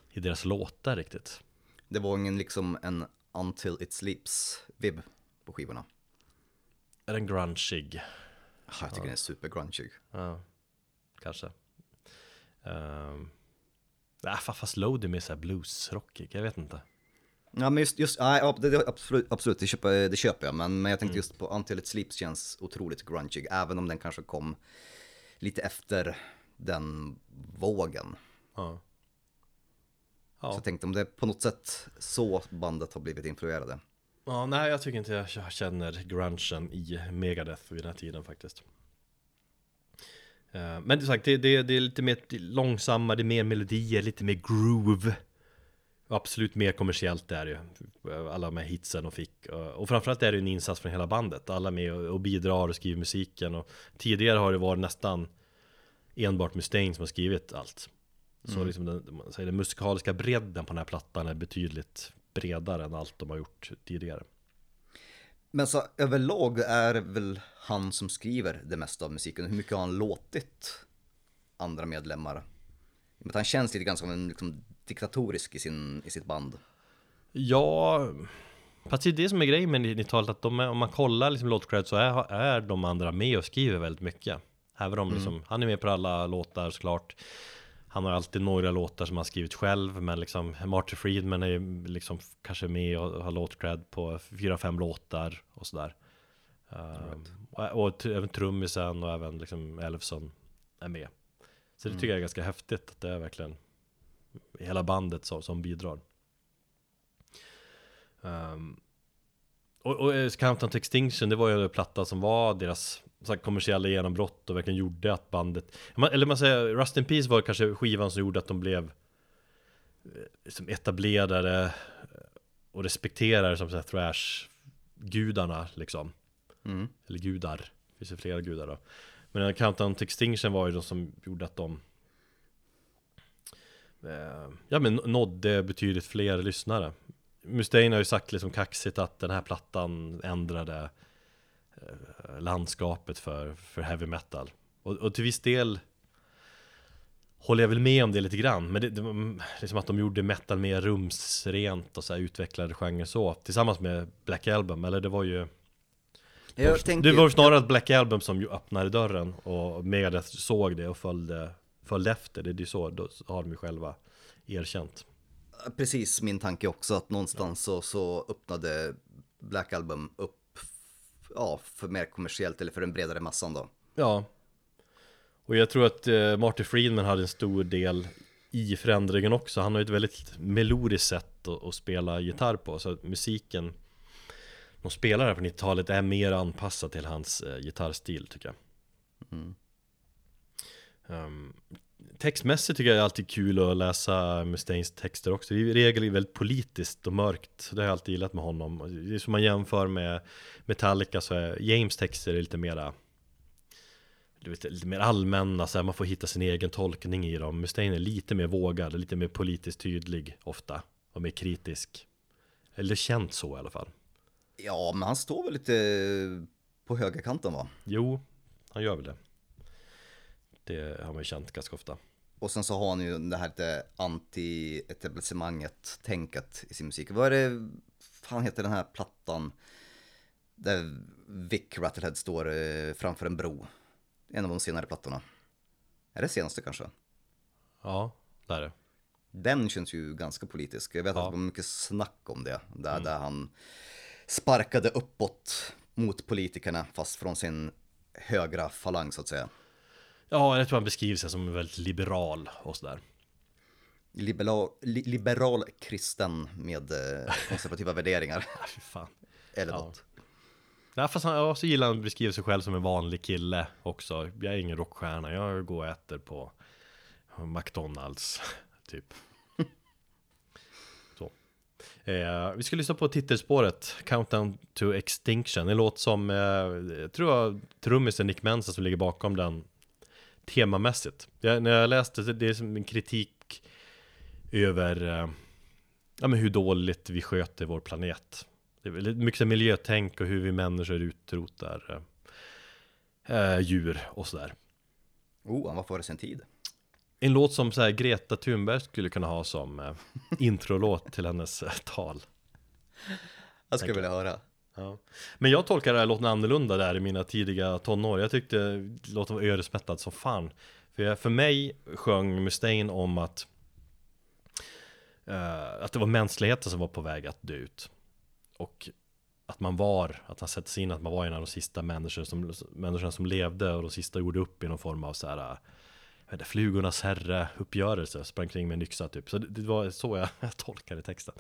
i deras låtar riktigt. Det var ingen liksom en Until It Sleeps-vibb på skivorna? Är den grungeig? Jag tycker ja. den är supergrungeig Ja, kanske. Um, äh, Fast Loading är såhär bluesrockig, jag vet inte Ja men just, just nej, det, absolut, absolut det, köper, det köper jag. Men, men jag tänkte mm. just på Until It Sleeps känns otroligt grungig. Även om den kanske kom lite efter den vågen. Ja. ja. Så jag tänkte om det på något sätt så bandet har blivit influerade. Ja, nej jag tycker inte jag känner grungen i Megadeth vid den här tiden faktiskt. Eh, men som sagt, det, det, det är lite mer långsammare, det är mer melodier, lite mer groove. Absolut mer kommersiellt är det ju. Alla de här hitsen och fick. Och framförallt är det en insats från hela bandet. Alla är med och bidrar och skriver musiken. Och Tidigare har det varit nästan Enbart Mustaine som har skrivit allt. Så mm. liksom den, den musikaliska bredden på den här plattan är betydligt bredare än allt de har gjort tidigare. Men så överlag är väl han som skriver det mesta av musiken. Hur mycket har han låtit andra medlemmar? Han känns lite grann som en liksom, diktatorisk i, sin, i sitt band. Ja, fast det är det som är grejen med 90-talet, att de, om man kollar liksom låtcred så är, är de andra med och skriver väldigt mycket. Även om mm. liksom, han är med på alla låtar såklart. Han har alltid några låtar som han skrivit själv, men liksom Marty Friedman är ju liksom kanske med och har låtcred på fyra, fem låtar och sådär. Um, och, och även trummisen och även liksom Elfson är med. Så det mm. tycker jag är ganska häftigt att det är verkligen hela bandet som, som bidrar. Um, och, och eh, Countdown to Extinction, det var ju en platta som var deras så kommersiella genombrott och verkligen gjorde att bandet Eller man säger, Rust in Peace var kanske skivan som gjorde att de blev eh, liksom etablerade eh, och respekterade som thrash-gudarna liksom mm. Eller gudar, det finns ju flera gudar då men Countdown to Extinction var ju de som gjorde att de Eh, ja men nådde betydligt fler lyssnare. Mustaine har ju sagt liksom kaxigt att den här plattan ändrade eh, landskapet för, för heavy metal. Och, och till viss del håller jag väl med om det lite grann. Men det, det mm, liksom att de gjorde metal mer rumsrent och så här utvecklade genrer så. Tillsammans med Black Album, eller det var ju tänker, det var snarare att Black Album som ju öppnade dörren och Megadeth såg det och följde följde efter, det är ju så, då har de ju själva erkänt. Precis min tanke också, att någonstans ja. så, så öppnade Black Album upp ja, för mer kommersiellt eller för den bredare massan då. Ja. Och jag tror att eh, Marty Friedman hade en stor del i förändringen också. Han har ju ett väldigt melodiskt sätt att, att spela gitarr på. Så musiken de spelar här på 90-talet är mer anpassad till hans eh, gitarrstil tycker jag. Mm. Um, textmässigt tycker jag det är alltid kul att läsa Mustaines texter också. Det är i regel väldigt politiskt och mörkt. Det har jag alltid gillat med honom. Det som man jämför med Metallica så är James texter lite mera vet, lite mer allmänna, så här, man får hitta sin egen tolkning i dem. Mustaine är lite mer vågad, lite mer politiskt tydlig ofta. Och mer kritisk. Eller känt så i alla fall. Ja, men han står väl lite på högerkanten va? Jo, han gör väl det. Det har man ju känt ganska ofta. Och sen så har han ju det här lite anti-etablissemanget tänket i sin musik. Vad är det, fan heter den här plattan? Där Vic Rattlehead står eh, framför en bro. En av de senare plattorna. Är det senaste kanske? Ja, där är det. Den känns ju ganska politisk. Jag vet Ja. att det var mycket snack om det. Där, där han sparkade uppåt mot politikerna fast från sin högra falang så att säga. Ja, jag tror han beskriver sig som väldigt liberal och sådär. Liberal, li, liberal kristen med eh, konservativa [LAUGHS] värderingar. Ja. Eller Ja. något. Ja, fast han också gillar han att beskriva sig själv som en vanlig kille också. Jag är ingen rockstjärna, jag går och äter på McDonalds, [LAUGHS] typ. Eh, vi ska lyssna på titelspåret, Countdown to Extinction. En låt som, eh, jag tror jag trummisen Nick Mensa som ligger bakom den temamässigt. Jag, när jag läste det, det är som en kritik över eh, ja, men hur dåligt vi sköter vår planet. Det är väldigt mycket så miljötänk och hur vi människor utrotar eh, eh, djur och sådär. Oh, han var före sin tid. En låt som så här, Greta Thunberg skulle kunna ha som eh, introlåt till hennes eh, tal. Jag skulle vilja höra. Ja. Men jag tolkar den här låten annorlunda där i mina tidiga tonår. Jag tyckte låten var ödesmättad som fan. För, jag, för mig sjöng Mustaine om att eh, att det var mänskligheten som var på väg att dö ut. Och att man var, att han sätter sig in att man var en av de sista människor som, människorna som levde och de sista gjorde upp i någon form av så här vet inte, flugornas herre uppgörelse, sprang kring med en yxa typ. Så det, det var så jag, jag [LAUGHS] tolkade texten.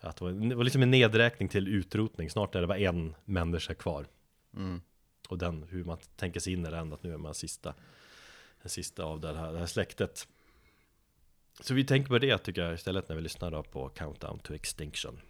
Att det, var, det var liksom en nedräkning till utrotning, snart är det bara en människa kvar. Mm. Och den, hur man tänker sig in i den, att nu är man sista, den sista av det här, det här släktet. Så vi tänker på det tycker jag istället när vi lyssnar då på Countdown to Extinction.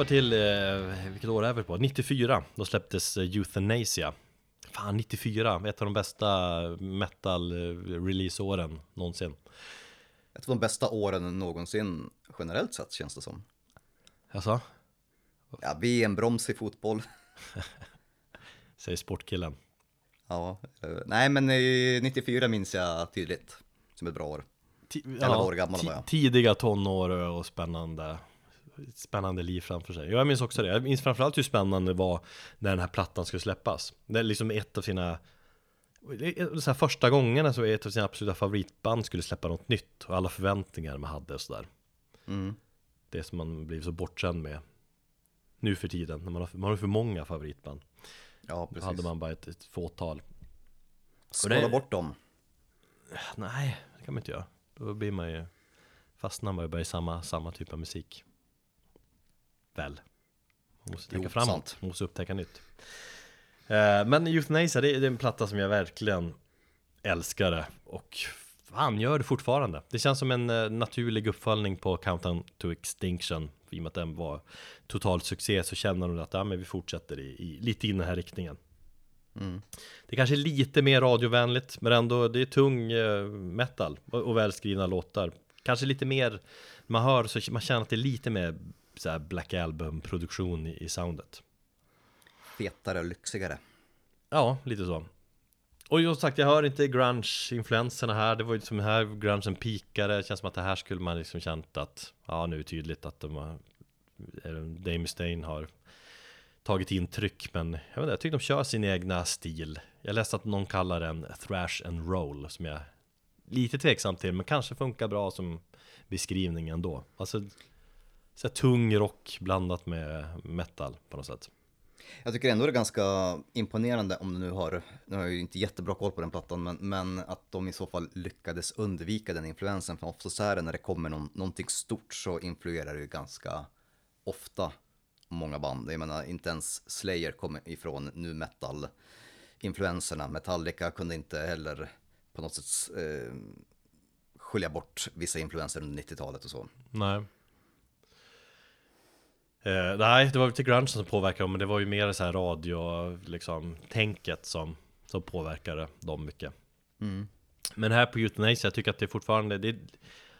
Hoppar till, eh, vilket år är vi på? 94, då släpptes eh, Euthanasia Fan 94, ett av de bästa metal eh, någonsin Ett av de bästa åren någonsin generellt sett känns det som. Alltså, Ja, VM-broms i fotboll. [LAUGHS] säger sportkillen Ja, eh, nej men i 94 minns jag tydligt som ett bra år. Ti- Elva år gammal var jag. Tidiga tonår och spännande Spännande liv framför sig. Jag minns också det. Jag minns framförallt hur spännande det var när den här plattan skulle släppas. Det är liksom ett av sina så första gångerna så ett av sina absoluta favoritband skulle släppa något nytt och alla förväntningar man hade och sådär. Mm. Det som man blivit så bortskämd med nu för tiden när man har, man har för många favoritband. Ja, Då precis. hade man bara ett, ett fåtal. Skala det- bort dem. Nej, det kan man inte göra. Då blir man ju Fastnar man ju bara i samma, samma typ av musik Väl. Man måste tänka Jo, framåt, sant. man måste upptäcka nytt. Eh, Men Euthanasia, det är, det är en platta som jag verkligen älskade Och fan gör det fortfarande. Det känns som en eh, naturlig uppföljning på Countdown to Extinction. I och med att den var total succé så känner de att ja, men vi fortsätter i, i, lite i den här riktningen. Mm. det kanske är lite mer radiovänligt men ändå det är tung eh, metal och, och välskrivna låtar. Kanske lite mer, man hör så man känner att det är lite mer så här Black Album produktion i, i soundet. Fetare och lyxigare. Ja, lite så. Och som sagt, jag hör inte grunge-influenserna här. Det var ju som här grungen peakade Det känns som att det här skulle man liksom känt att Ja, nu är det tydligt att de har Dave Mustaine har tagit intryck men jag, vet inte, jag tycker de kör sin egna stil. Jag läste att någon kallar den thrash and roll som jag är lite tveksam till men kanske funkar bra som beskrivning ändå. Alltså så tung rock blandat med metal på något sätt Jag tycker ändå det är ganska imponerande om du nu har, nu har jag ju inte jättebra koll på den plattan, men, men att de i så fall lyckades undvika den influensen. För ofta så är det när det kommer någon, någonting stort så influerar det ju ganska ofta många band. Jag menar, inte ens Slayer kommer ifrån nu metal influenserna. Metallica kunde inte heller på något sätt eh, skilja bort vissa influenser under 90-talet och så. Nej eh, Nej, det var lite grunge som påverkade dem Men det var ju mer så här radio, liksom Tänket som, som påverkade dem mycket Mm. Men här på Euthanasia, jag tycker att det är fortfarande Det är,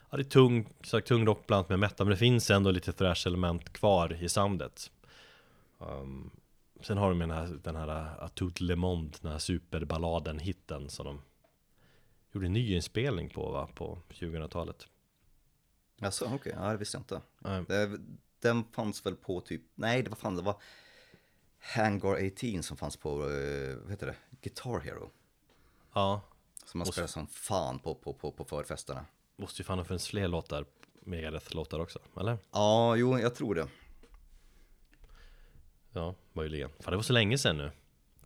ja, det är tung, sagt, tung rock bland med metal Men det finns ändå lite thrash element kvar i soundet um, Sen har de den här, den här A Tout Le Monde Den här superballaden, hitten som de Gjorde en nyinspelning på va, på 2000-talet Alltså, okej, okay. ja, det visste jag inte. Nej. Det, den fanns väl på typ, nej det var fan det var Hangar 18 som fanns på, eh, vad heter det, Guitar Hero. Ja, Som man spelade som fan på, på, på, på förfesterna. Måste ju fan ha funnits fler låtar, Megadeth-låtar också, eller? Ja, jo, jag tror det. Ja, möjligen. Fan det var så länge sedan nu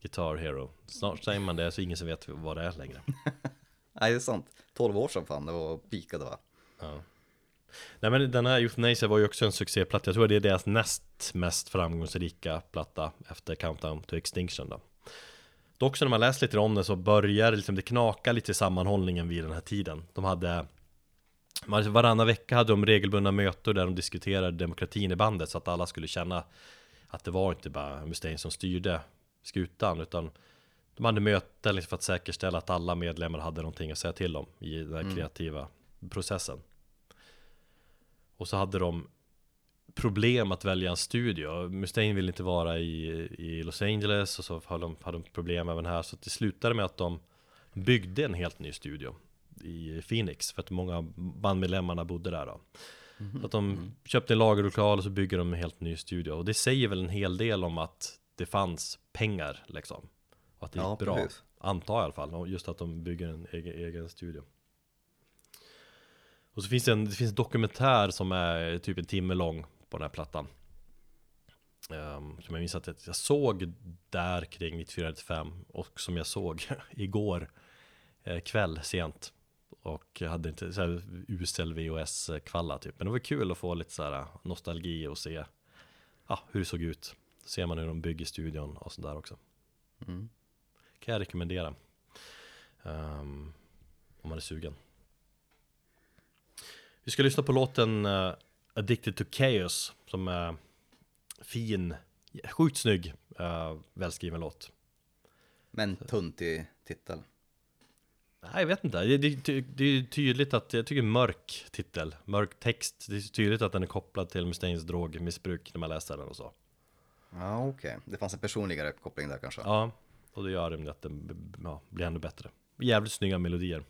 Guitar Hero Snart säger man det så ingen som vet vad det är längre [LAUGHS] Nej, det är sant. 12 år sedan fan det var pikade va? ja. Nej men den här Euthanasia var ju också en succéplatta. Jag tror det är deras näst mest framgångsrika platta Efter Countdown to Extinction då. Dock så när man läst lite om det så börjar liksom det knaka lite i sammanhållningen vid den här tiden. De hade Varannan vecka hade de regelbundna möten där de diskuterade demokratin i bandet så att alla skulle känna att det var inte bara Mustaine som styrde skutan utan de hade möten liksom för att säkerställa att alla medlemmar hade någonting att säga till om i den här kreativa processen. Och så hade de problem att välja en studio. Mustaine ville inte vara i, i Los Angeles och så hade de, hade de problem även här. Så det slutade med att de byggde en helt ny studio i Phoenix för att många bandmedlemmarna bodde där då. Så att de köpte en lagerlokal och så bygger de en helt ny studio. Och det säger väl en hel del om att det fanns pengar liksom. Och att det gick Ja, bra. precis. Antar jag i alla fall. Just att de bygger en egen, egen studio. Och så finns det en, det finns en dokumentär som är typ en timme lång på den här plattan. Ehm, som jag minns att jag- jag såg där kring 94-95 och som jag såg [LAUGHS] igår eh, kväll sent. Och jag hade inte så här usel VHS-kvalla typ. Men det var kul att få lite så här nostalgi och se ja, hur det såg ut. Så ser man hur de bygger studion och sådär också. Mm. Kan jag rekommendera. Ehm, om man är sugen. Vi ska lyssna på låten eh, Addicted to Chaos som är fin, sjukt snygg, uh, välskriven låt. Men tuntig titel. Nej, jag vet inte. Det, det, det är tydligt att, jag tycker mörk titel, mörk text. Det är tydligt att den är kopplad till Mustaines drogmissbruk när man läser den och så. Ja, okej. Det fanns en personligare koppling där kanske. Ja, och det gör det att den ja, blir ännu bättre. Jävligt snygga melodier.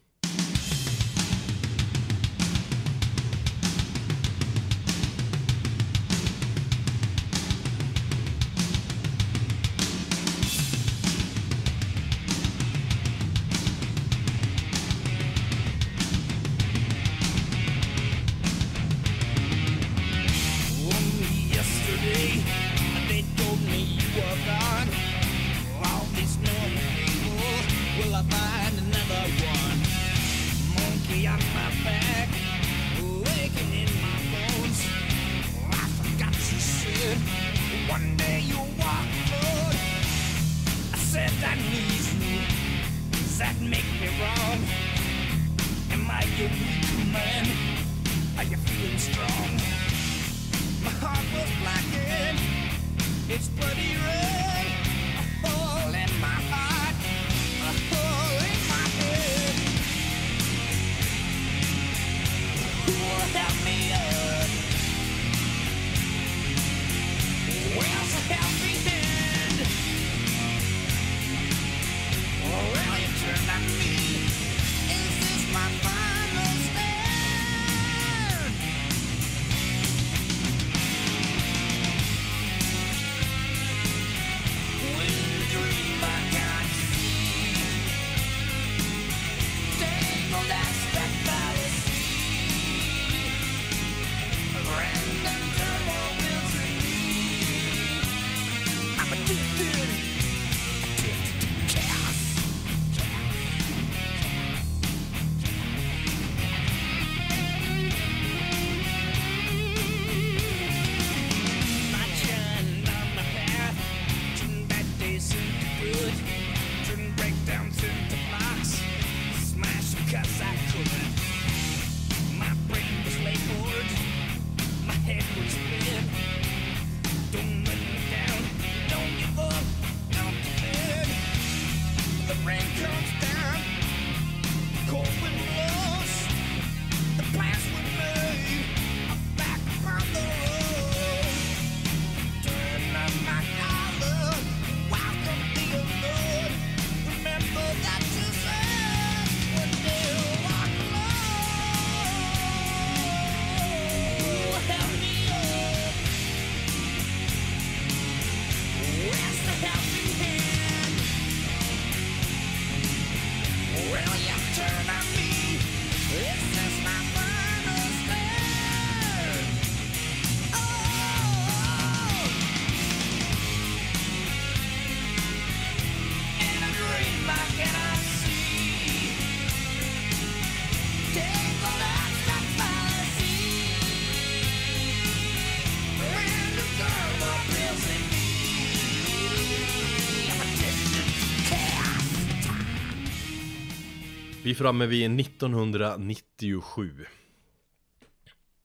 Vi framme vid 1997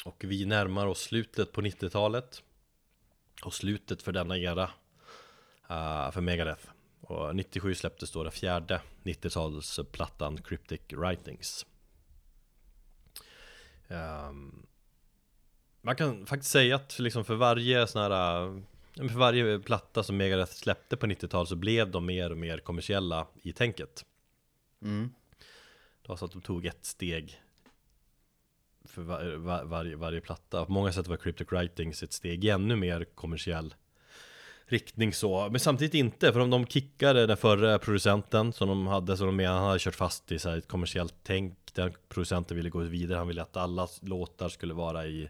Och vi närmar oss slutet på 90-talet Och slutet för denna era uh, För Megadeth. Och 97 släpptes då den fjärde 90-talsplattan Cryptic Writings. Um, Man kan faktiskt säga att liksom för varje sån här eh, För varje platta som Megadeth släppte på 90-talet så blev de mer och mer kommersiella i tänket. Mm det var så att de tog ett steg för var, var, varje, varje platta. På många sätt var Cryptic Writings ett steg i ännu mer kommersiell riktning så. Men samtidigt inte, för om de kickade den förra producenten som de hade, så de menade, han hade kört fast i så här ett kommersiellt tänk. Den producenten ville gå vidare, han ville att alla låtar skulle vara i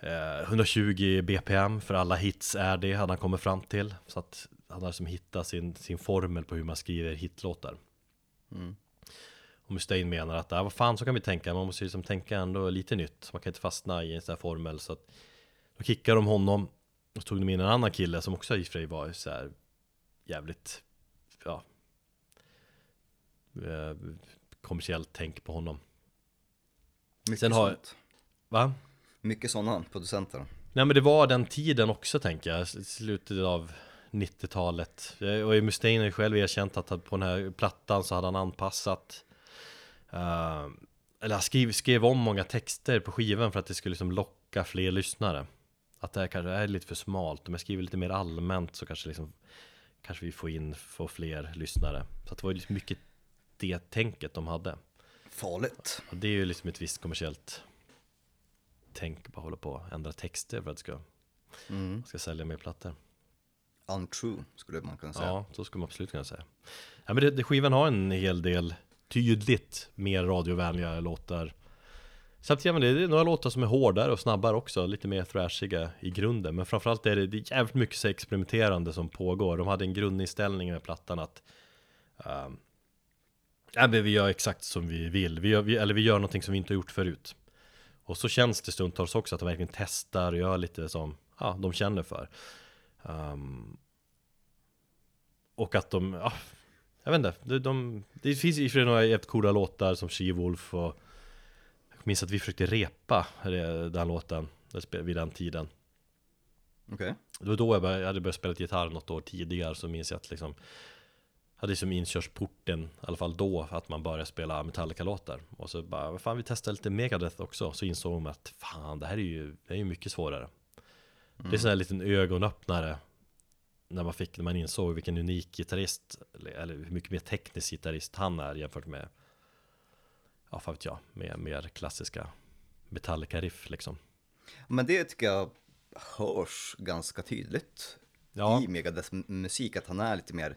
eh, 120 BPM för alla hits är det, hade han kommit fram till. Så att han hade som liksom hittat sin, sin formel på hur man skriver hitlåtar. Mm. Och Mustaine menar att, ah, vad fan så kan vi tänka, man måste ju liksom tänka ändå lite nytt. Man kan inte fastna i en sån här formel. Så att då kickade de honom och så tog de in en annan kille som också i och för sig var så här jävligt, ja, eh, kommersiellt tänk på honom. Mycket Sen har- sånt. Va? Mycket sådana producenter. Nej men det var den tiden också tänker jag, slutet av 90-talet Eh, Och Mustaine har ju själv erkänt att på den här plattan så hade han anpassat eh, Eller han skrev, skrev om många texter på skivan för att det skulle liksom locka fler lyssnare Att det här kanske är lite för smalt, om jag skriver lite mer allmänt så kanske liksom Kanske vi får in, får fler lyssnare Så det var ju liksom mycket det tänket de hade Farligt. och det är ju liksom ett visst kommersiellt tänk, bara hålla på och ändra texter för att det ska, Mm. ska sälja mer plattor. Untrue skulle man kunna säga. Ja, så skulle man absolut kunna säga. Ja, men det, det, skivan har en hel del tydligt mer radiovänliga låtar. Samtidigt, men det är några låtar som är hårdare och snabbare också, lite mer thrashiga i grunden. Men framförallt är det, det är jävligt mycket så experimenterande som pågår. De hade en grundinställning med plattan att um, äh, men vi gör exakt som vi vill, vi gör, vi, eller vi gör någonting som vi inte har gjort förut. Och så känns det stundtals också att de verkligen testar och gör lite som ja, de känner för. Um, och att de, ja, jag vet inte, de, de, det finns i och för sig några jävligt coola låtar som She-Wolf och Jag minns att vi försökte repa den låten vid den tiden. Okej. Det var då jag, började, jag hade börjat spela gitarr något år tidigare så minns jag att liksom Hade som inkörsporten, i alla fall då, att man började spela Metallica-låtar. Och så bara, vad fan vi testar lite Megadeth också. Så insåg man att fan, det här är ju, det är ju mycket svårare. Det är sån här liten ögonöppnare När man fick, när man insåg vilken unik gitarrist Eller, hur mycket mer teknisk gitarrist han är jämfört med Ja, fan vet jag, med mer klassiska Metallica-riff liksom Men det tycker jag hörs ganska tydligt Ja, i Megadeths musik, att han är lite mer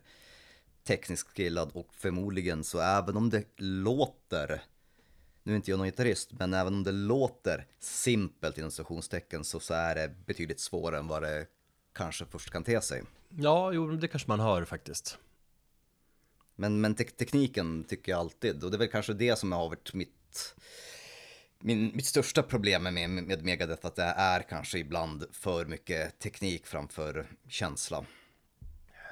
tekniskt skillad och förmodligen så även om det låter, nu är inte jag någon gitarrist, men även om det låter simpelt inom stationstecken så, så är det betydligt svårare än vad det kanske först kan te sig. Ja jo, det kanske man hör faktiskt Men, men tek- tekniken tycker jag alltid, och det är väl kanske det som har varit mitt, min, mitt största problem med, med Megadeth, att det är kanske ibland för mycket teknik framför känsla.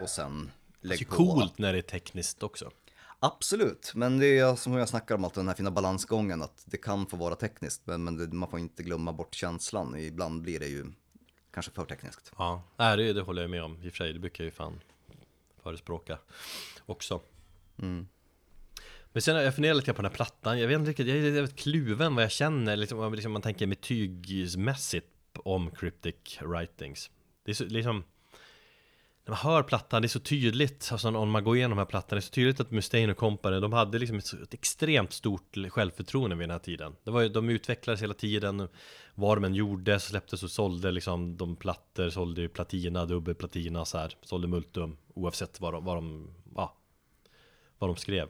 Och sen Det är lägg på. coolt när det är tekniskt också Absolut, men det är som jag snackar om, alltid den här fina balansgången, att det kan få vara tekniskt, men, men det, man får inte glömma bort känslan. Ibland blir det ju kanske för tekniskt. Ja, nej, det, det håller jag med om. I och för sig, det brukar jag ju fan förespråka också. Men sen har jag funderat lite på den här plattan, jag vet inte riktigt, jag är väldigt kluven vad jag känner, liksom, liksom man tänker betygsmässigt om Cryptic Writings. Det är så, liksom när man hör plattan, det är så tydligt, alltså när man går igenom de här plattan, det är så tydligt att Mustaine och Company, de hade liksom ett, ett extremt stort självförtroende vid den här tiden. Det var ju, de utvecklades hela tiden, vad de än gjorde, så släpptes och sålde liksom de plattor, sålde ju platina, dubbelplatina så här, sålde multum, oavsett vad de, vad de, ja, vad de skrev.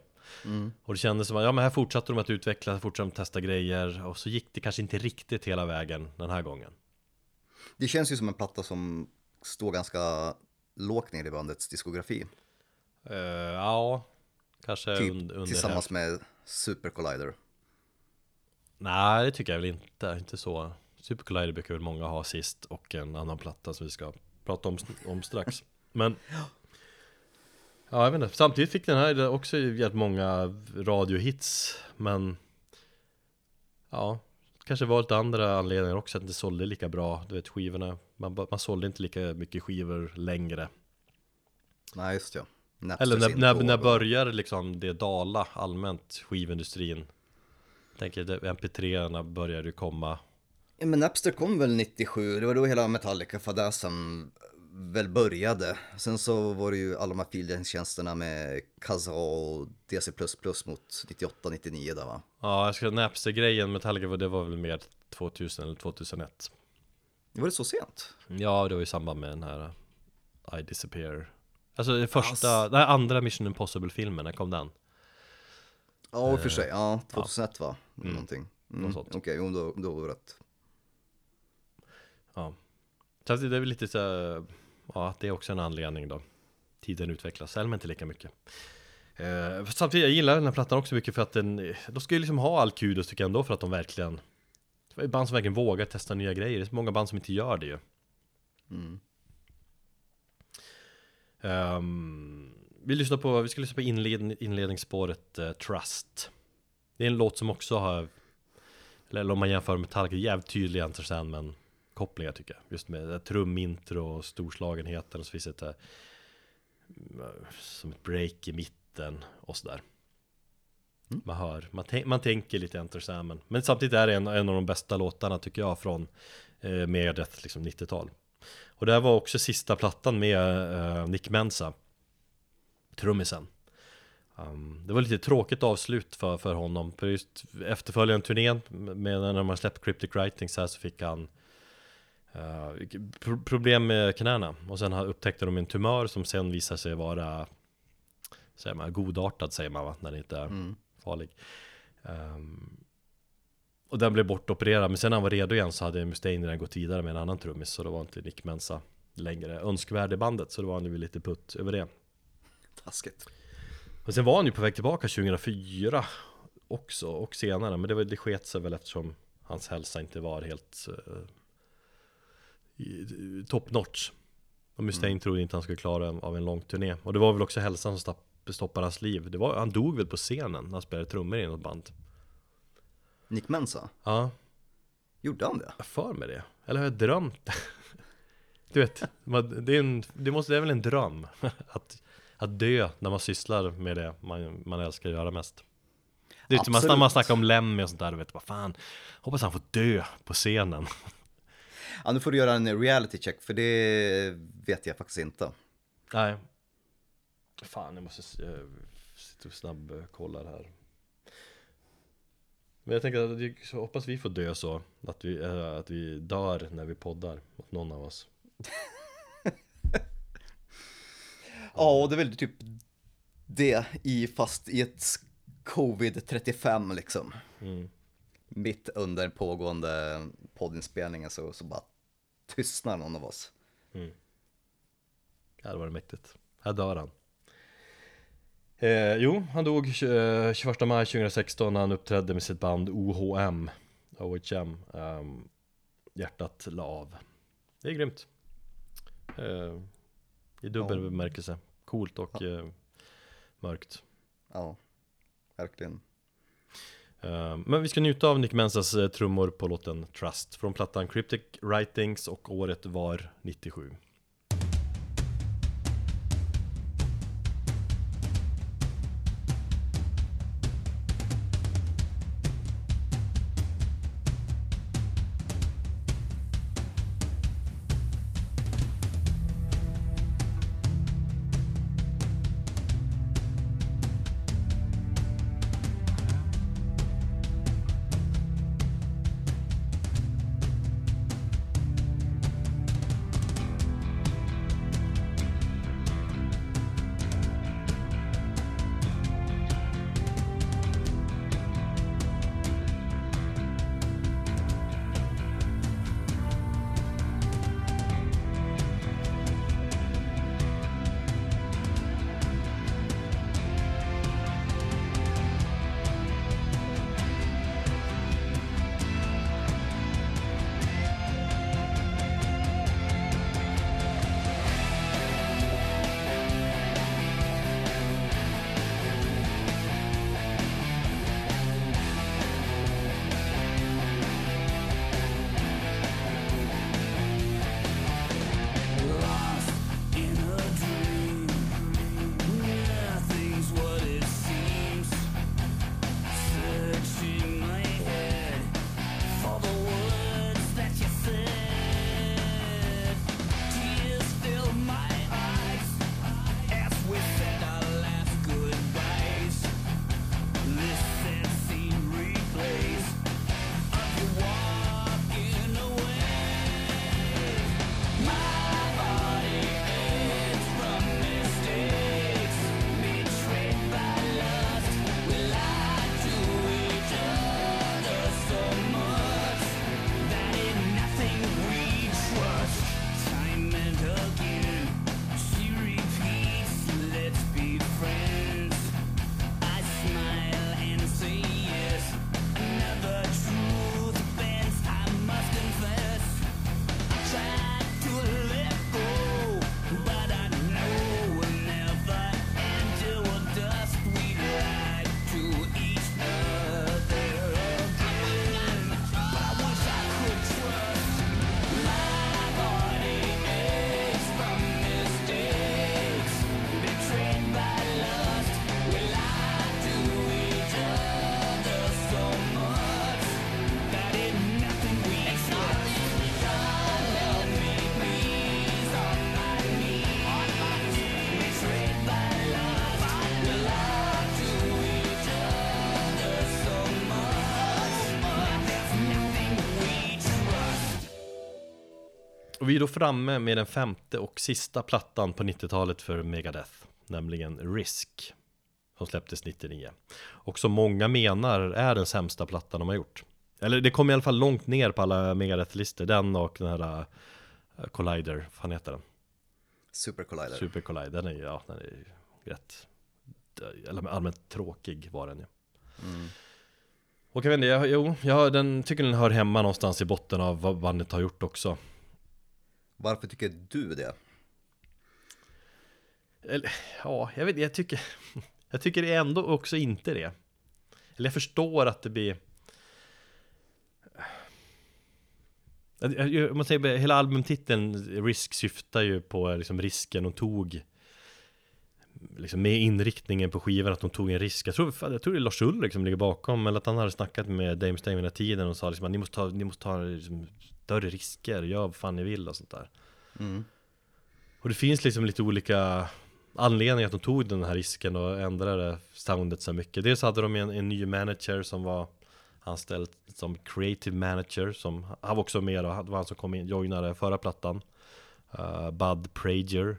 Och det kändes som att, ja men här fortsatte de att utveckla, fortsatte de att testa grejer, och så gick det kanske inte riktigt hela vägen den här gången. Det känns ju som en platta som står ganska lågt ner i bandets diskografi. Eh, ja, kanske Typ und- under tillsammans med Super Collider. Nej, det tycker jag väl inte. Inte så. Super Collider brukar väl många ha sist och en annan platta som vi ska prata om, om strax. [GASPS] Men Ja, jag vet inte. Samtidigt fick den här också jävligt många radiohits. Men Ja, kanske var lite andra anledningar också att det sålde lika bra. Du vet skivorna, man, man sålde inte lika mycket skivor längre. Nej, just ja. Napsters Eller när, när, när börjar liksom det dala allmänt, skivindustrin? Jag tänker det- MP3-erna började ju komma Ja, men Napster kom väl 97, det var då hela Metallica-fadäsen väl började. Sen så var det ju alla de här fildelningstjänsterna med Kazaa och DC++ mot 98-99 där va? Ja, jag ska Napster-grejen Metallica, var- det var väl mer 2000 eller 2001 Var det så sent? Ja, det var i samband med den här I Disappear Alltså den första, den här andra Mission Impossible-filmen, när kom den? Ja, i och för sig. Ja, 2001 va? Någonting. Mm. Något sånt. Okej, jo, då, då var det rätt. Ja Så det är väl lite så ja att det är också en anledning då. Tiden utvecklas, Selma inte lika mycket. Eh, Samtidigt, jag gillar den här plattan också mycket för att den De ska ju liksom ha all kudos tycker jag ändå för att de verkligen Det är band som verkligen vågar testa nya grejer, det är så många band som inte gör det ju. Mm. Ehm, vi, lyssnar på, vi ska lyssna på inled, inledningsspåret eh, Trust. Det är en låt som också har Eller om man jämför med Metallica, jävligt tydlig Enter Sandman kopplingar tycker jag. Just med trumintro och storslagenheten och så finns det ett, eh, som ett break i mitten och sådär. Man hör, man, man tänker lite Enter Sandman. Men samtidigt är det en, en av de bästa låtarna tycker jag från eh, Megadeth, liksom 90-tal. Och det här var också sista plattan med eh, Nick Mensa, trummisen. Um, det var lite tråkigt avslut för, för honom. För just efterföljande turnén, med när man släppte Cryptic Writings här så fick han eh, pro- problem med knäna. Och sen upptäckte de en tumör som sen visar sig vara säger man, godartad säger man va, när det inte är Mm. farlig. Ehm, och den blev bortopererad, men sen när han var redo igen så hade Mustaine redan gått vidare med en annan trummis, så då var inte Nick Mensa längre önskvärd i bandet, så då var han ju lite putt över det. Taskigt. Och sen var han ju på väg tillbaka 2004 också, och senare, men det, var, det sket sig väl eftersom hans hälsa inte var helt uh, top notch. Och Mustaine trodde inte han skulle klara av en lång turné. Och det var väl också hälsan som stoppade hans liv. Det var, han dog väl på scenen när han spelade trummor i något band. Nick Mensa, Ja, gjorde han det? jag för mig det. Eller har jag drömt det? [LAUGHS] Du vet, det är, en, det måste, det är väl en dröm [LAUGHS] att, att dö när man sysslar med det man, man älskar att göra mest. Det är typ, man, man snackar om Lemmy och sånt där, du vet, vad fan, hoppas han får dö på scenen. [LAUGHS] Ja, nu får du göra en reality check, för det vet jag faktiskt inte. Nej. Fan, jag måste sitta och snabbkolla det här. Men jag tänker att jag hoppas vi får dö så, att vi, eh, att vi dör när vi poddar, åt någon av oss. [LAUGHS] Ja, och det är väl typ det i, fast i ett covid-35 liksom. Mm. Mitt under pågående poddinspelningen så, så bara tystnar någon av oss. Det hade varit mäktigt. Här dör han. Eh, jo, han dog eh, 21 maj 2016 när han uppträdde med sitt band OHM. OHM. ehm, hjärtat la av. Det är grymt. Eh, I dubbel Ja. bemärkelse. Coolt och eh, mörkt. Ja, verkligen. Eh, men vi ska njuta av Nick Mensas eh, trummor på låten Trust från plattan Cryptic Writings och året var 97. Och vi är då framme med den femte och sista plattan på 90-talet för Megadeth, nämligen Risk, som släpptes 99. Och som många menar är den sämsta plattan de har gjort. Eller det kom i alla fall långt ner på alla Megadeth-listor, den och den här uh, Collider, vad fan heter den? Super Collider. Super Collider, den är ju, ja, den är ju rätt, eller allmänt tråkig var den ju. Mm. Och jag vet inte, jag, jo, jag den tycker den hör hemma någonstans i botten av vad bandet har gjort också. Varför tycker du det? Eller, ja, jag vet jag tycker [LAUGHS] Jag tycker det är ändå också inte det Eller jag förstår att det blir Om man säger hela albumtiteln Risk syftar ju på liksom risken och tog Liksom med inriktningen på skivan att de tog en risk Jag tror, jag tror det är Lars Ulrik som ligger bakom Eller att han hade snackat med Mustaine den här tiden och sa liksom att ni måste ta, ni måste ta liksom, större risker Gör vad fan ni vill och sånt där Mm. och det finns liksom lite olika anledningar att de tog den här risken och ändrade soundet så mycket. Dels hade de en, en ny manager som var anställd som creative manager som han var också med och det var han som kom in, joinade förra plattan. Uh, Bud Prager.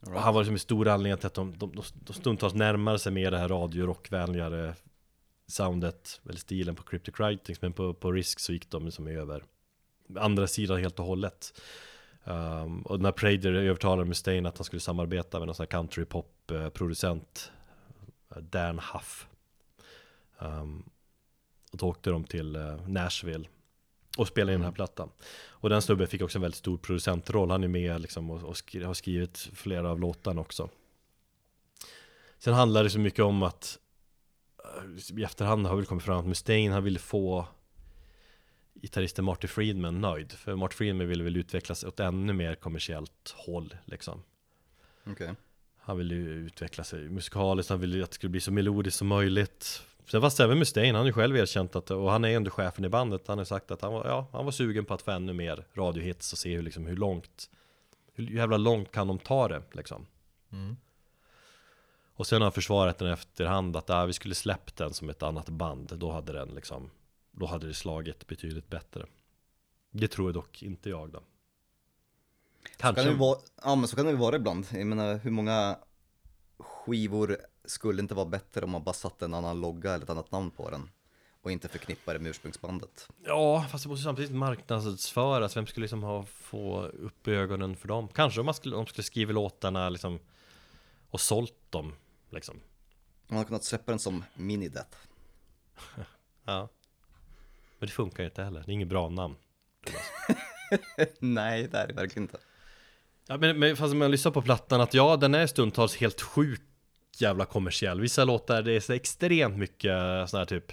Och han var liksom en stor anledning till att de, de, de, de stundtals närmade sig mer det här radiorockvänligare soundet, eller stilen på Cryptic Writings, men på, på Risk så gick de liksom över andra sidan helt och hållet. Um, och när Prader övertalade Mustaine att han skulle samarbeta med någon sån här countrypop-producent eh, eh, Dan Huff um, Och då åkte de till eh, Nashville och spelade in den här plattan Och den snubben fick också en väldigt stor producentroll Han är med liksom och, och skri har skrivit flera av låtarna också Sen handlar det så mycket om att uh, I efterhand har vi kommit fram att Mustaine han ville få gitarristen Marty Friedman nöjd. För Marty Friedman ville väl utvecklas åt ännu mer kommersiellt håll liksom. Okej. Han ville utveckla sig musikaliskt, han ville att det skulle bli så melodiskt som möjligt. Sen fast även Mustaine, han har ju själv erkänt att, och han är ändå chefen i bandet, han har sagt att han var, ja, han var sugen på att få ännu mer radiohits och se hur, liksom, hur långt, hur jävla långt kan de ta det liksom. Och sen har han försvarat den efterhand att ah, vi skulle släppt den som ett annat band, då hade den liksom, då hade det slagit betydligt bättre. Det tror jag dock inte jag då. Kan Kanske. det vara, ja men så kan det väl vara ibland. Jag menar hur många skivor skulle inte vara bättre om man bara satte en annan logga eller ett annat namn på den? Och inte förknippa det med ursprungsbandet. Ja, fast det måste samtidigt marknadsföras. Vem skulle liksom ha, få upp ögonen för dem? Kanske om man skulle, om skulle skriva låtarna liksom och sålt dem liksom. Man har kunnat släppa den som Minideath. [LAUGHS] Ja. Men det funkar ju inte heller. Det är inget bra namn. [LAUGHS] Nej, det är det verkligen inte. Ja, men, men fast man lyssnar på plattan att ja, den är stundtals helt sjukt jävla kommersiell. Vissa låtar, det är så extremt mycket eh, sån här typ,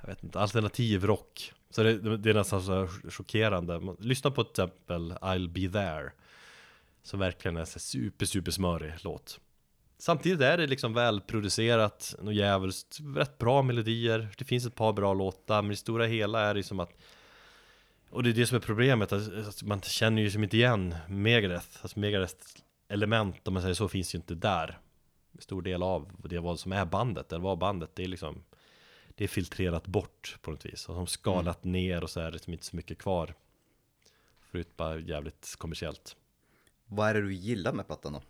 jag vet inte, alternativ rock. Så det, det är nästan så här chockerande. Man- Lyssna på till exempel I'll be there. Som verkligen är en super, super smörig låt. Samtidigt är det liksom välproducerat, något jävligt, rätt bra melodier. Det finns ett par bra låtar, men det stora hela är det som att och det är det som är problemet, att man känner ju som inte igen Megadeth Alltså Megadeth element, om man säger så, finns ju inte där Stor del av det vad som är bandet, eller var bandet, det är liksom Det är filtrerat bort på något vis, och som skalat ner och så är det liksom inte så mycket kvar. Förut bara jävligt kommersiellt. Vad är det du gillar med plattan då?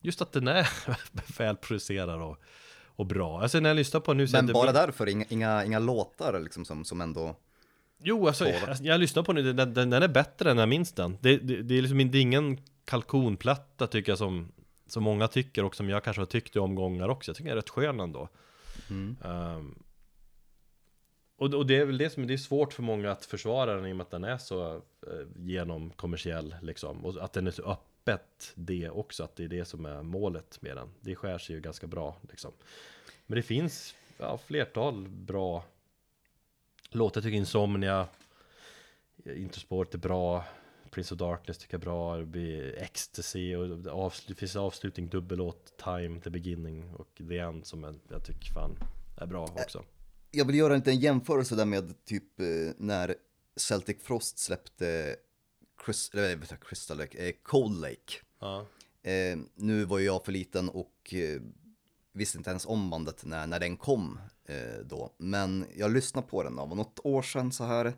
Just att den är [LAUGHS] välproducerad och, och bra. Alltså när jag lyssnar på nu så Men det- bara därför, inga, inga, inga låtar liksom som, som ändå... Jo, alltså, jag, jag lyssnar på den, den, den, den är bättre än jag minns den. Det, det, det är liksom det är ingen kalkonplatta tycker jag som, som många tycker och som jag kanske har tyckt i omgångar också. Jag tycker den är rätt skön ändå. Mm. Ehm, och, och det är väl det som det är svårt för många att försvara den i och med att den är så uh, genom kommersiell liksom. Och att den är så öppet det också, att det är det som är målet med den. Det skär sig ju ganska bra liksom. Men det finns ja, flertal bra låtar. Jag tycker Insomnia, Intersport är bra. Prince of Darkness tycker jag är bra. Det Ecstasy och det finns avslutning, dubbellåt, Time, The Beginning och The End som jag, jag tycker fan är bra också. Jag vill göra en liten jämförelse där med typ eh, när Celtic Frost släppte Chris, eller, vet jag, Crystal Lake, eh, Cold Lake. Ja. Eh, nu var jag för liten och eh, visste inte ens om bandet när, när den kom då. Men jag lyssnade på den av något år sedan så här,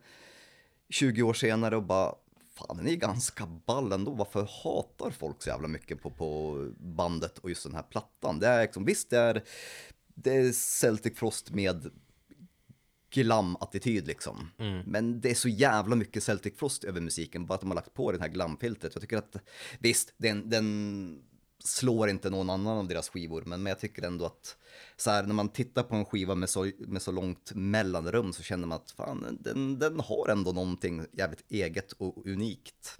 20 år senare och bara, fan den är ganska ball ändå, varför hatar folk så jävla mycket på, på bandet och just den här plattan? Det är liksom, visst det är, det är Celtic Frost med glam-attityd liksom. Men det är så jävla mycket Celtic Frost över musiken, bara att de har lagt på den här glamfiltret. Jag tycker att, visst, den, den slår inte någon annan av deras skivor, men, men jag tycker ändå att så här, när man tittar på en skiva med så, med så långt mellanrum så känner man att fan, den, den har ändå någonting jävligt eget och unikt.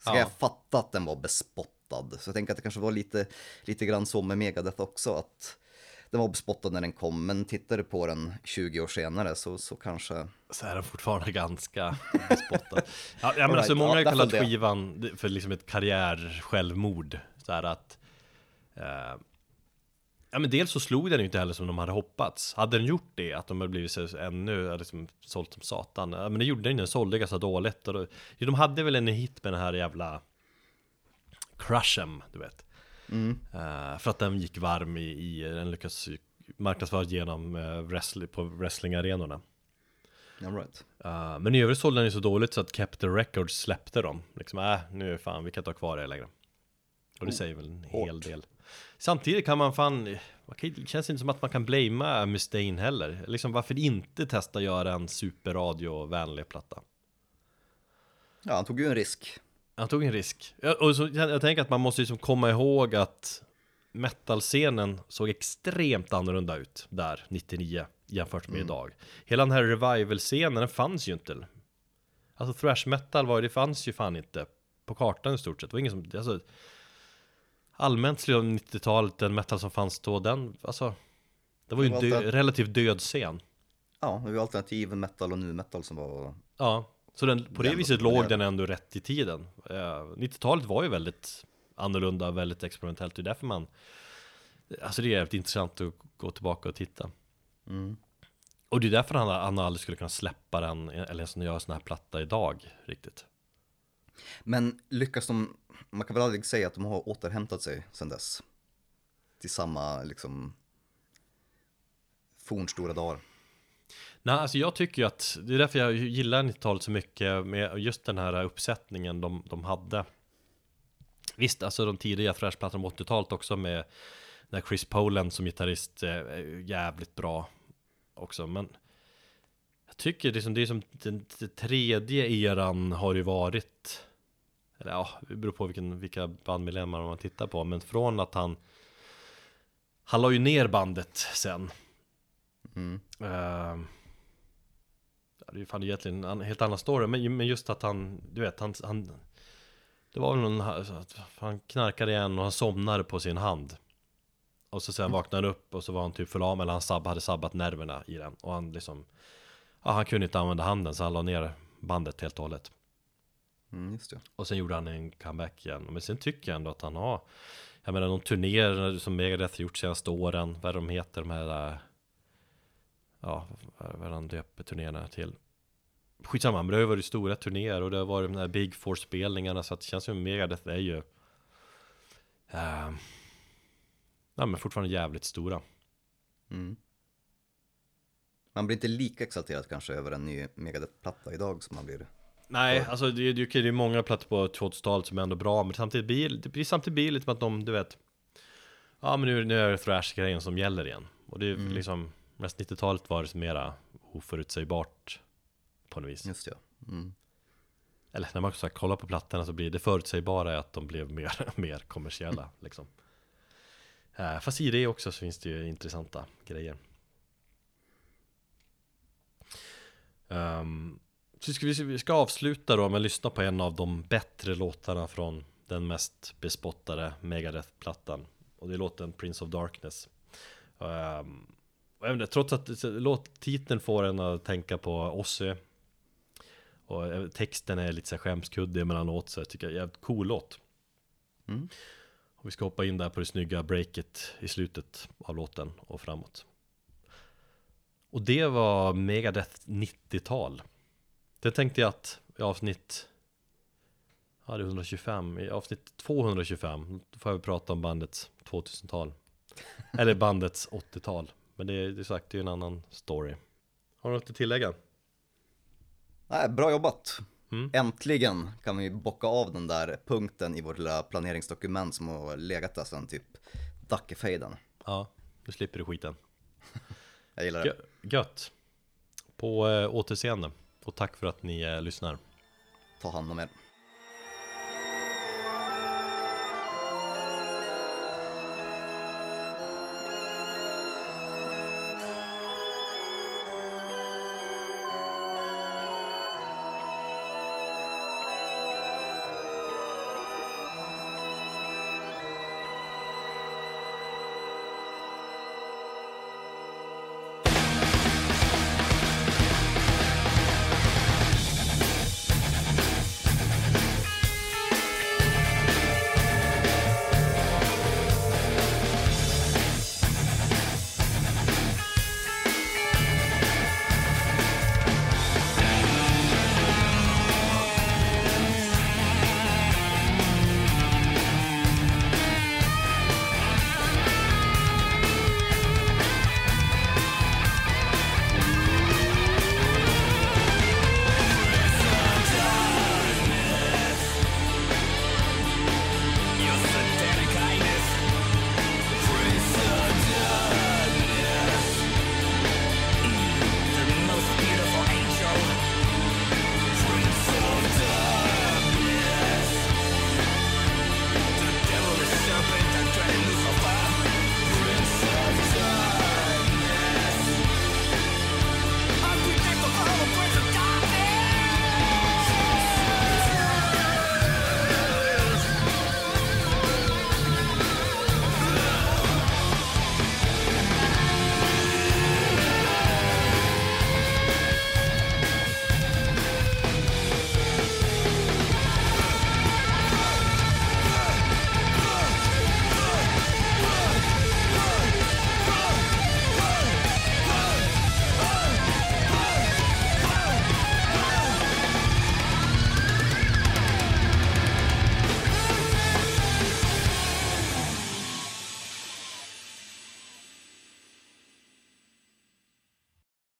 Ska Ja. jag fatta att den var bespottad? Så jag tänker att det kanske var lite, lite grann så med Megadeth också, att den var bespottad när den kom, men tittar du på den 20 år senare så, så kanske... Så är den fortfarande ganska [LAUGHS] bespottad. Ja, men All alltså right, många har kallat skivan för liksom ett karriärsjälvmord. Så här att... Eh, ja men dels så slog den ju inte heller som de hade hoppats. Hade den gjort det, att de hade blivit så ännu, liksom sålt som satan. Ja men det gjorde den ju, den sålde ganska dåligt. Och då, de hade väl en hit med den här jävla... Crushem, du vet. Eh, för att den gick varm i, i den lyckades marknadsföra genom uh, wrestling, på wrestlingarenorna. All right. Uh, men i övrigt sålde den ju så dåligt så att Capitol Records släppte dem. Liksom, äh, nu fan, vi kan inte ha kvar det längre. Och det säger väl en hel del. Samtidigt kan man fan, man kan, det känns inte som att man kan blamea Mustaine heller. Liksom varför inte testa göra en superradiovänlig platta? Ja, han tog ju en risk. Han tog en risk. Ja, Och så, jag, jag tänker att man måste liksom komma ihåg att metalscenen såg extremt annorlunda ut där 99 jämfört med idag. Hela den här revival-scenen den fanns ju inte. Alltså thrash metal var det fanns ju fan inte på kartan i stort sett. Det var ingen som, alltså, allmänt slutet av 90-talet, den metal som fanns då, den, alltså, det var ju en dö, relativt död scen. Ja, det var alternativ metal och nu metal som var... Ja, så den, på det Den viset låg den ändå rätt i tiden. Eh, 90-talet var ju väldigt annorlunda, väldigt experimentellt. Det är därför man, alltså det är jävligt intressant att gå tillbaka och titta. Mm. Och det är därför han, han aldrig skulle kunna släppa den, eller ens göra sån här platta idag, riktigt. Men lyckas de, man kan väl aldrig säga att de har återhämtat sig sedan dess. Till samma, liksom, fornstora dagar. Nej, alltså jag tycker ju att, det är därför jag gillar 90-talet så mycket med just den här uppsättningen de, de hade. Visst, alltså de tidiga fräschplattorna på 80-talet också med när Chris Poland som gitarrist är jävligt bra också, men jag tycker det är som, det är som den, den tredje eran har ju varit eller ja, det beror på vilken, vilka bandmedlemmar man tittar på, men från att han han la ju ner bandet sen. Mm. Ja, det är ju fan egentligen en helt annan story, men, men just att han, du vet, han, han Det var väl någon, han knarkade igen och han somnade på sin hand. Och så sen vaknade han upp och så var han typ förlamad, eller han sab, hade sabbat nerverna i den. Och han liksom Ja, han kunde inte använda handen så han la ner bandet helt och hållet Mm, just det. och sen gjorde han en comeback igen. Men sen tycker jag ändå att han har Jag menar de turnéer som Megadeth gjort senaste åren Vad de heter de här äh, Ja, vad han döper turnéerna till Skitsamma, men det har ju varit stora turnéer och det har varit de här Big Four-spelningarna Så att det känns som Megadeth är ju äh, Ja men fortfarande jävligt stora Mm. Man blir inte lika exalterad kanske över en ny Megadeth-platta idag som man blir. Nej, alltså det, det, det är många plattor på 2000-talet som är ändå bra Men samtidigt blir det blir samtidigt blir lite som att de, du vet Ja men nu, nu är det thrash-grejen som gäller igen. Och det är liksom Mest 90-talet var det mera oförutsägbart På något vis. Just det. Mm. Eller när man så här, kollar på plattorna så blir det förutsägbara att de blev mer, [LAUGHS] mer kommersiella liksom. Eh, Fast i det också så finns det ju intressanta grejer. Um, så ska vi, vi ska avsluta då med att lyssna på en av de bättre låtarna från den mest bespottade Megadeth-plattan. Och det är låten Prince of Darkness. Um, inte, Trots att låttiteln får en att tänka på Ozzy Och eh, texten är lite så skämskuddig emellanåt så jag tycker jag är jävligt cool låt. Mm. Och vi ska hoppa in där på det snygga breaket i slutet av låten och framåt. Och det var Megadeth 90-tal det tänkte jag att i avsnitt Ja, det är 125. I avsnitt 225 får jag prata om bandets 2000-tal. [LAUGHS] Eller bandets 80-tal. Men det är, ju sagt, det är en annan story. Har du något att tillägga? Nej, bra jobbat. Mm. Äntligen kan vi bocka av den där punkten i vårt lilla planeringsdokument som har legat där sedan typ Dackefejden. Ja, nu slipper du skiten. [LAUGHS] jag gillar det. Gö gött. På eh, återseende. Och tack för att ni eh, lyssnar. Ta hand om er.